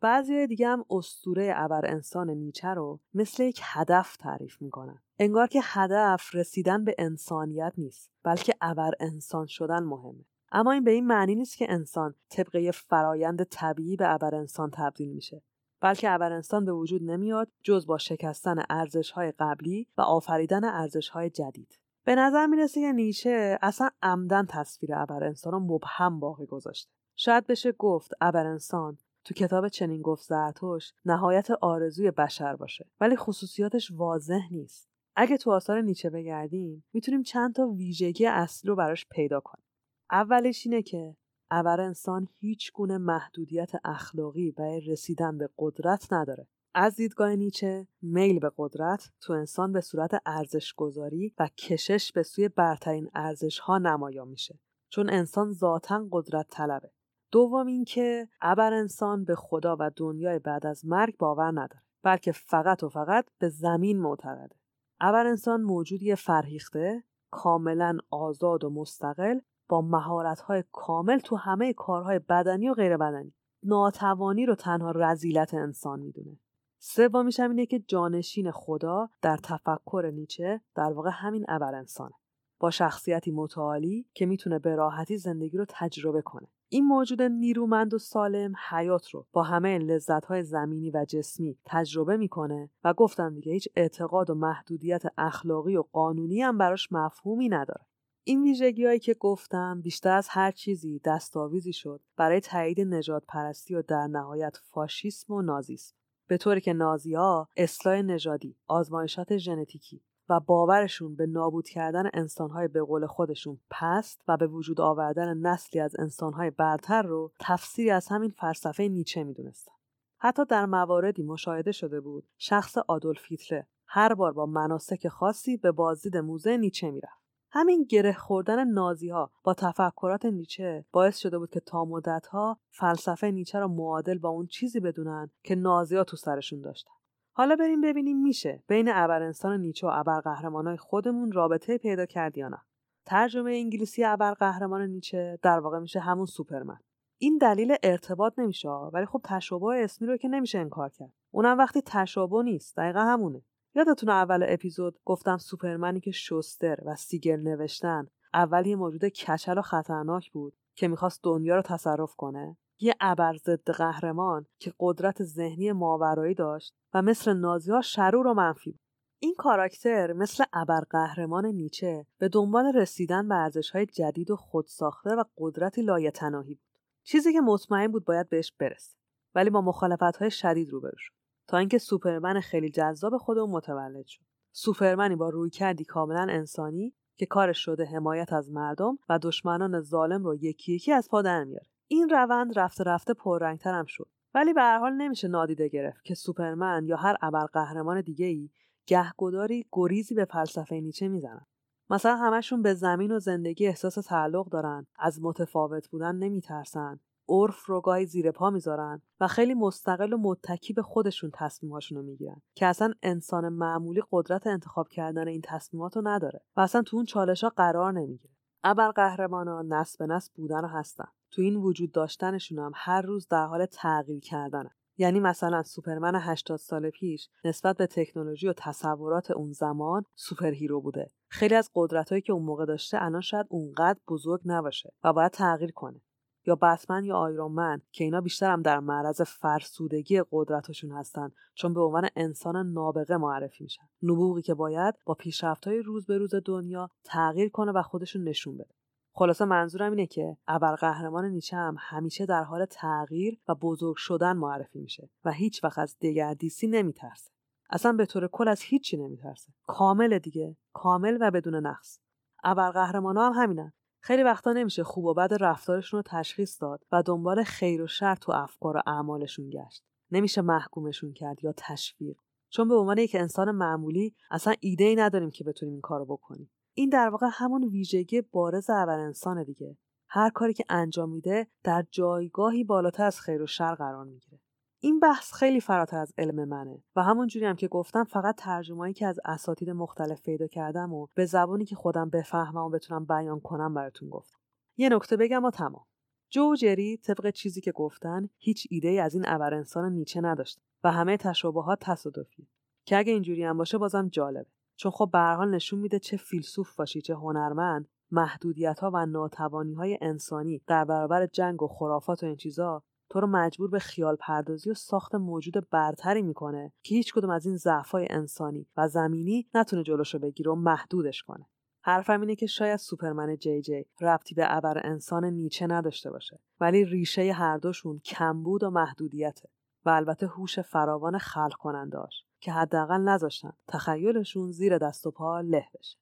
بعضی دیگه هم استوره ابر انسان نیچه رو مثل یک هدف تعریف می‌کنن. انگار که هدف رسیدن به انسانیت نیست بلکه ابر انسان شدن مهمه. اما این به این معنی نیست که انسان طبقه فرایند طبیعی به ابر انسان تبدیل میشه بلکه ابر انسان به وجود نمیاد جز با شکستن ارزش های قبلی و آفریدن ارزش های جدید. به نظر می‌رسه که نیچه اصلا عمدن تصویر ابر انسان رو مبهم باقی گذاشته. شاید بشه گفت ابر انسان تو کتاب چنین گفت زرتوش نهایت آرزوی بشر باشه ولی خصوصیاتش واضح نیست. اگه تو آثار نیچه بگردیم می‌تونیم چند تا ویژگی اصلی رو براش پیدا کنیم. اولش اینه که ابر انسان هیچ گونه محدودیت اخلاقی برای رسیدن به قدرت نداره. از دیدگاه نیچه میل به قدرت تو انسان به صورت ارزش گذاری و کشش به سوی برترین ارزش ها نمایان میشه. چون انسان ذاتا قدرت طلبه. دوم اینکه ابر انسان به خدا و دنیای بعد از مرگ باور نداره بلکه فقط و فقط به زمین معتقده. ابر انسان موجودی فرهیخته کاملا آزاد و مستقل با مهارت‌های کامل تو همه کارهای بدنی و غیر بدنی ناتوانی رو تنها رزیلت انسان می‌دونه. سومیش هم اینه که جانشین خدا در تفکر نیچه در واقع همین ابر انسانه. با شخصیتی متعالی که می‌تونه به راحتی زندگی رو تجربه کنه. این موجود نیرومند و سالم حیات رو با همه لذت‌های زمینی و جسمی تجربه می‌کنه و گفتم دیگه هیچ اعتقاد و محدودیت اخلاقی و قانونی هم براش مفهومی نداره. این ویژگی هایی که گفتم بیشتر از هر چیزی دستاویزی شد برای تایید نجات پرستی و در نهایت فاشیسم و نازیسم به طوری که نازی ها اصلاح نژادی آزمایشات ژنتیکی و باورشون به نابود کردن انسانهای به قول خودشون پست و به وجود آوردن نسلی از انسانهای برتر رو تفسیری از همین فلسفه نیچه می‌دونستن. حتی در مواردی مشاهده شده بود شخص آدولف هیتلر هر بار با مناسک خاصی به بازدید موزه نیچه می‌رفت. همین گره خوردن نازی ها با تفکرات نیچه باعث شده بود که تا مدت ها فلسفه نیچه را معادل با اون چیزی بدونن که نازی ها تو سرشون داشتن. حالا بریم ببینیم میشه بین ابر انسان نیچه و ابر قهرمانای خودمون رابطه پیدا کرد یا نه. ترجمه انگلیسی ابر قهرمان نیچه در واقع میشه همون سوپرمن. این دلیل ارتباط نمیشه ولی خب تشابه اسمی رو که نمیشه انکار کرد. اونم وقتی تشابه نیست دقیقا همونه. یادتون اول اپیزود گفتم سوپرمنی که شوستر و سیگل نوشتن اول یه موجود کچل و خطرناک بود که می‌خواست دنیا رو تصرف کنه یه ابر ضد قهرمان که قدرت ذهنی ماورایی داشت و مثل نازی ها شرور و منفی بود. این کاراکتر مثل ابر قهرمان نیچه به دنبال رسیدن به ارزش های جدید و خودساخته و قدرتی لایتناهی بود. چیزی که مطمئن بود باید بهش برسه. ولی با مخالفت های شدید روبرو شد. تا اینکه سوپرمن خیلی جذاب خودمون متولد شد. سوپرمنی با روی کردی کاملا انسانی که کارش شده حمایت از مردم و دشمنان ظالم رو یکی یکی از پا در میاره. این روند رفته رفته پررنگتر هم شد ولی به هر حال نمیشه نادیده گرفت که سوپرمن یا هر ابرقهرمان دیگه ای گهگداری گریزی به فلسفه نیچه می‌زنن مثلا همشون به زمین و زندگی احساس تعلق دارن از متفاوت بودن نمیترسن عرف رو گاهی زیر پا می‌ذارن و خیلی مستقل و متکی به خودشون تصمیماشون رو می‌گیرن که اصلا انسان معمولی قدرت انتخاب کردن این تصمیمات رو نداره و اصلا تو اون چالش ها قرار نمی‌گیره. ابرقهرمانا نسل به نسل بودن و هستن. تو این وجود داشتنشون هم هر روز در حال تغییر کردنه یعنی مثلا سوپرمن 80 سال پیش نسبت به تکنولوژی و تصورات اون زمان super hero بوده. خیلی از قدرتهایی که اون موقع داشته الان شاید اونقدر بزرگ نباشه و باید تغییر کنه. یا بتمن یا آیرون که اینا بیشتر هم در معرض فرسودگی قدرتشون هستن چون به عنوان انسان نابغه معرفی میشن. نبوغی که باید با پیشرفت‌های روز به روز دنیا تغییر کنه و خودشون نشون بده. خلاصه منظورم اینه که ابرقهرمان نیچه هم همیشه در حال تغییر و بزرگ شدن معرفی میشه و هیچ وقت از دگردیسی نمیترسه. اصلا به طور کل از هیچی نمیترسه. کامل دیگه کامل و بدون نقص. ابرقهرمانا هم همینن. خیلی وقتا نمیشه خوب و بد رفتارشون رو تشخیص داد و دنبال خیر و شر تو افکار و اعمالشون گشت. نمیشه محکومشون کرد یا تشویق. چون به عنوان یک انسان معمولی اصلا ایده ای نداریم که بتونیم این کارو بکنیم. این در واقع همون ویژگی بارز اول انسان دیگه. هر کاری که انجام میده در جایگاهی بالاتر از خیر و شر قرار می‌گیره. این بحث خیلی فراتر از علم منه و همون جوری هم که گفتم فقط ترجمه‌ای که از اساتید مختلف پیدا کردم و به زبانی که خودم بفهمم و بتونم بیان کنم براتون گفتم. یه نکته بگم و تمام. جو و جری طبق چیزی که گفتن هیچ ایده ای از این ابر انسان نیچه نداشت و همه تشابهات تصادفی که اگه اینجوری هم باشه بازم جالبه. چون خب به حال نشون میده چه فیلسوف باشی چه هنرمند محدودیت ها و ناتوانی های انسانی در برابر جنگ و خرافات و این چیزا تو رو مجبور به خیال پردازی و ساخت موجود برتری می‌کنه که هیچ کدوم از این ضعفای انسانی و زمینی نتونه جلوشو بگیره و محدودش کنه. حرفم اینه که شاید سوپرمن جی جی ربطی به ابر انسان نیچه نداشته باشه ولی ریشه هر دوشون کمبود و محدودیته و البته هوش فراوان خلق کننداش که حداقل نذاشتن تخیلشون زیر دست و پا له بشه.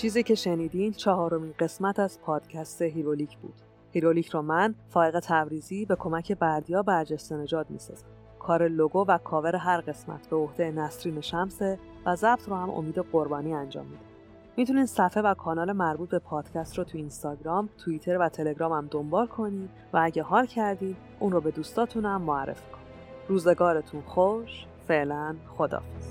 چیزی که شنیدین چهارمین قسمت از پادکست هیرولیک بود. هیرولیک رو من فائق تبریزی به کمک بردیا برجسته نجات می‌سازم. کار لوگو و کاور هر قسمت به عهده نسرین شمسه و ضبط رو هم امید قربانی انجام میده. می‌تونین صفحه و کانال مربوط به پادکست رو تو اینستاگرام، توییتر و تلگرام هم دنبال کنید و اگه حال کردید اون رو به دوستاتون هم معرفی کنید. روزگارتون خوش، فعلا خدافظ.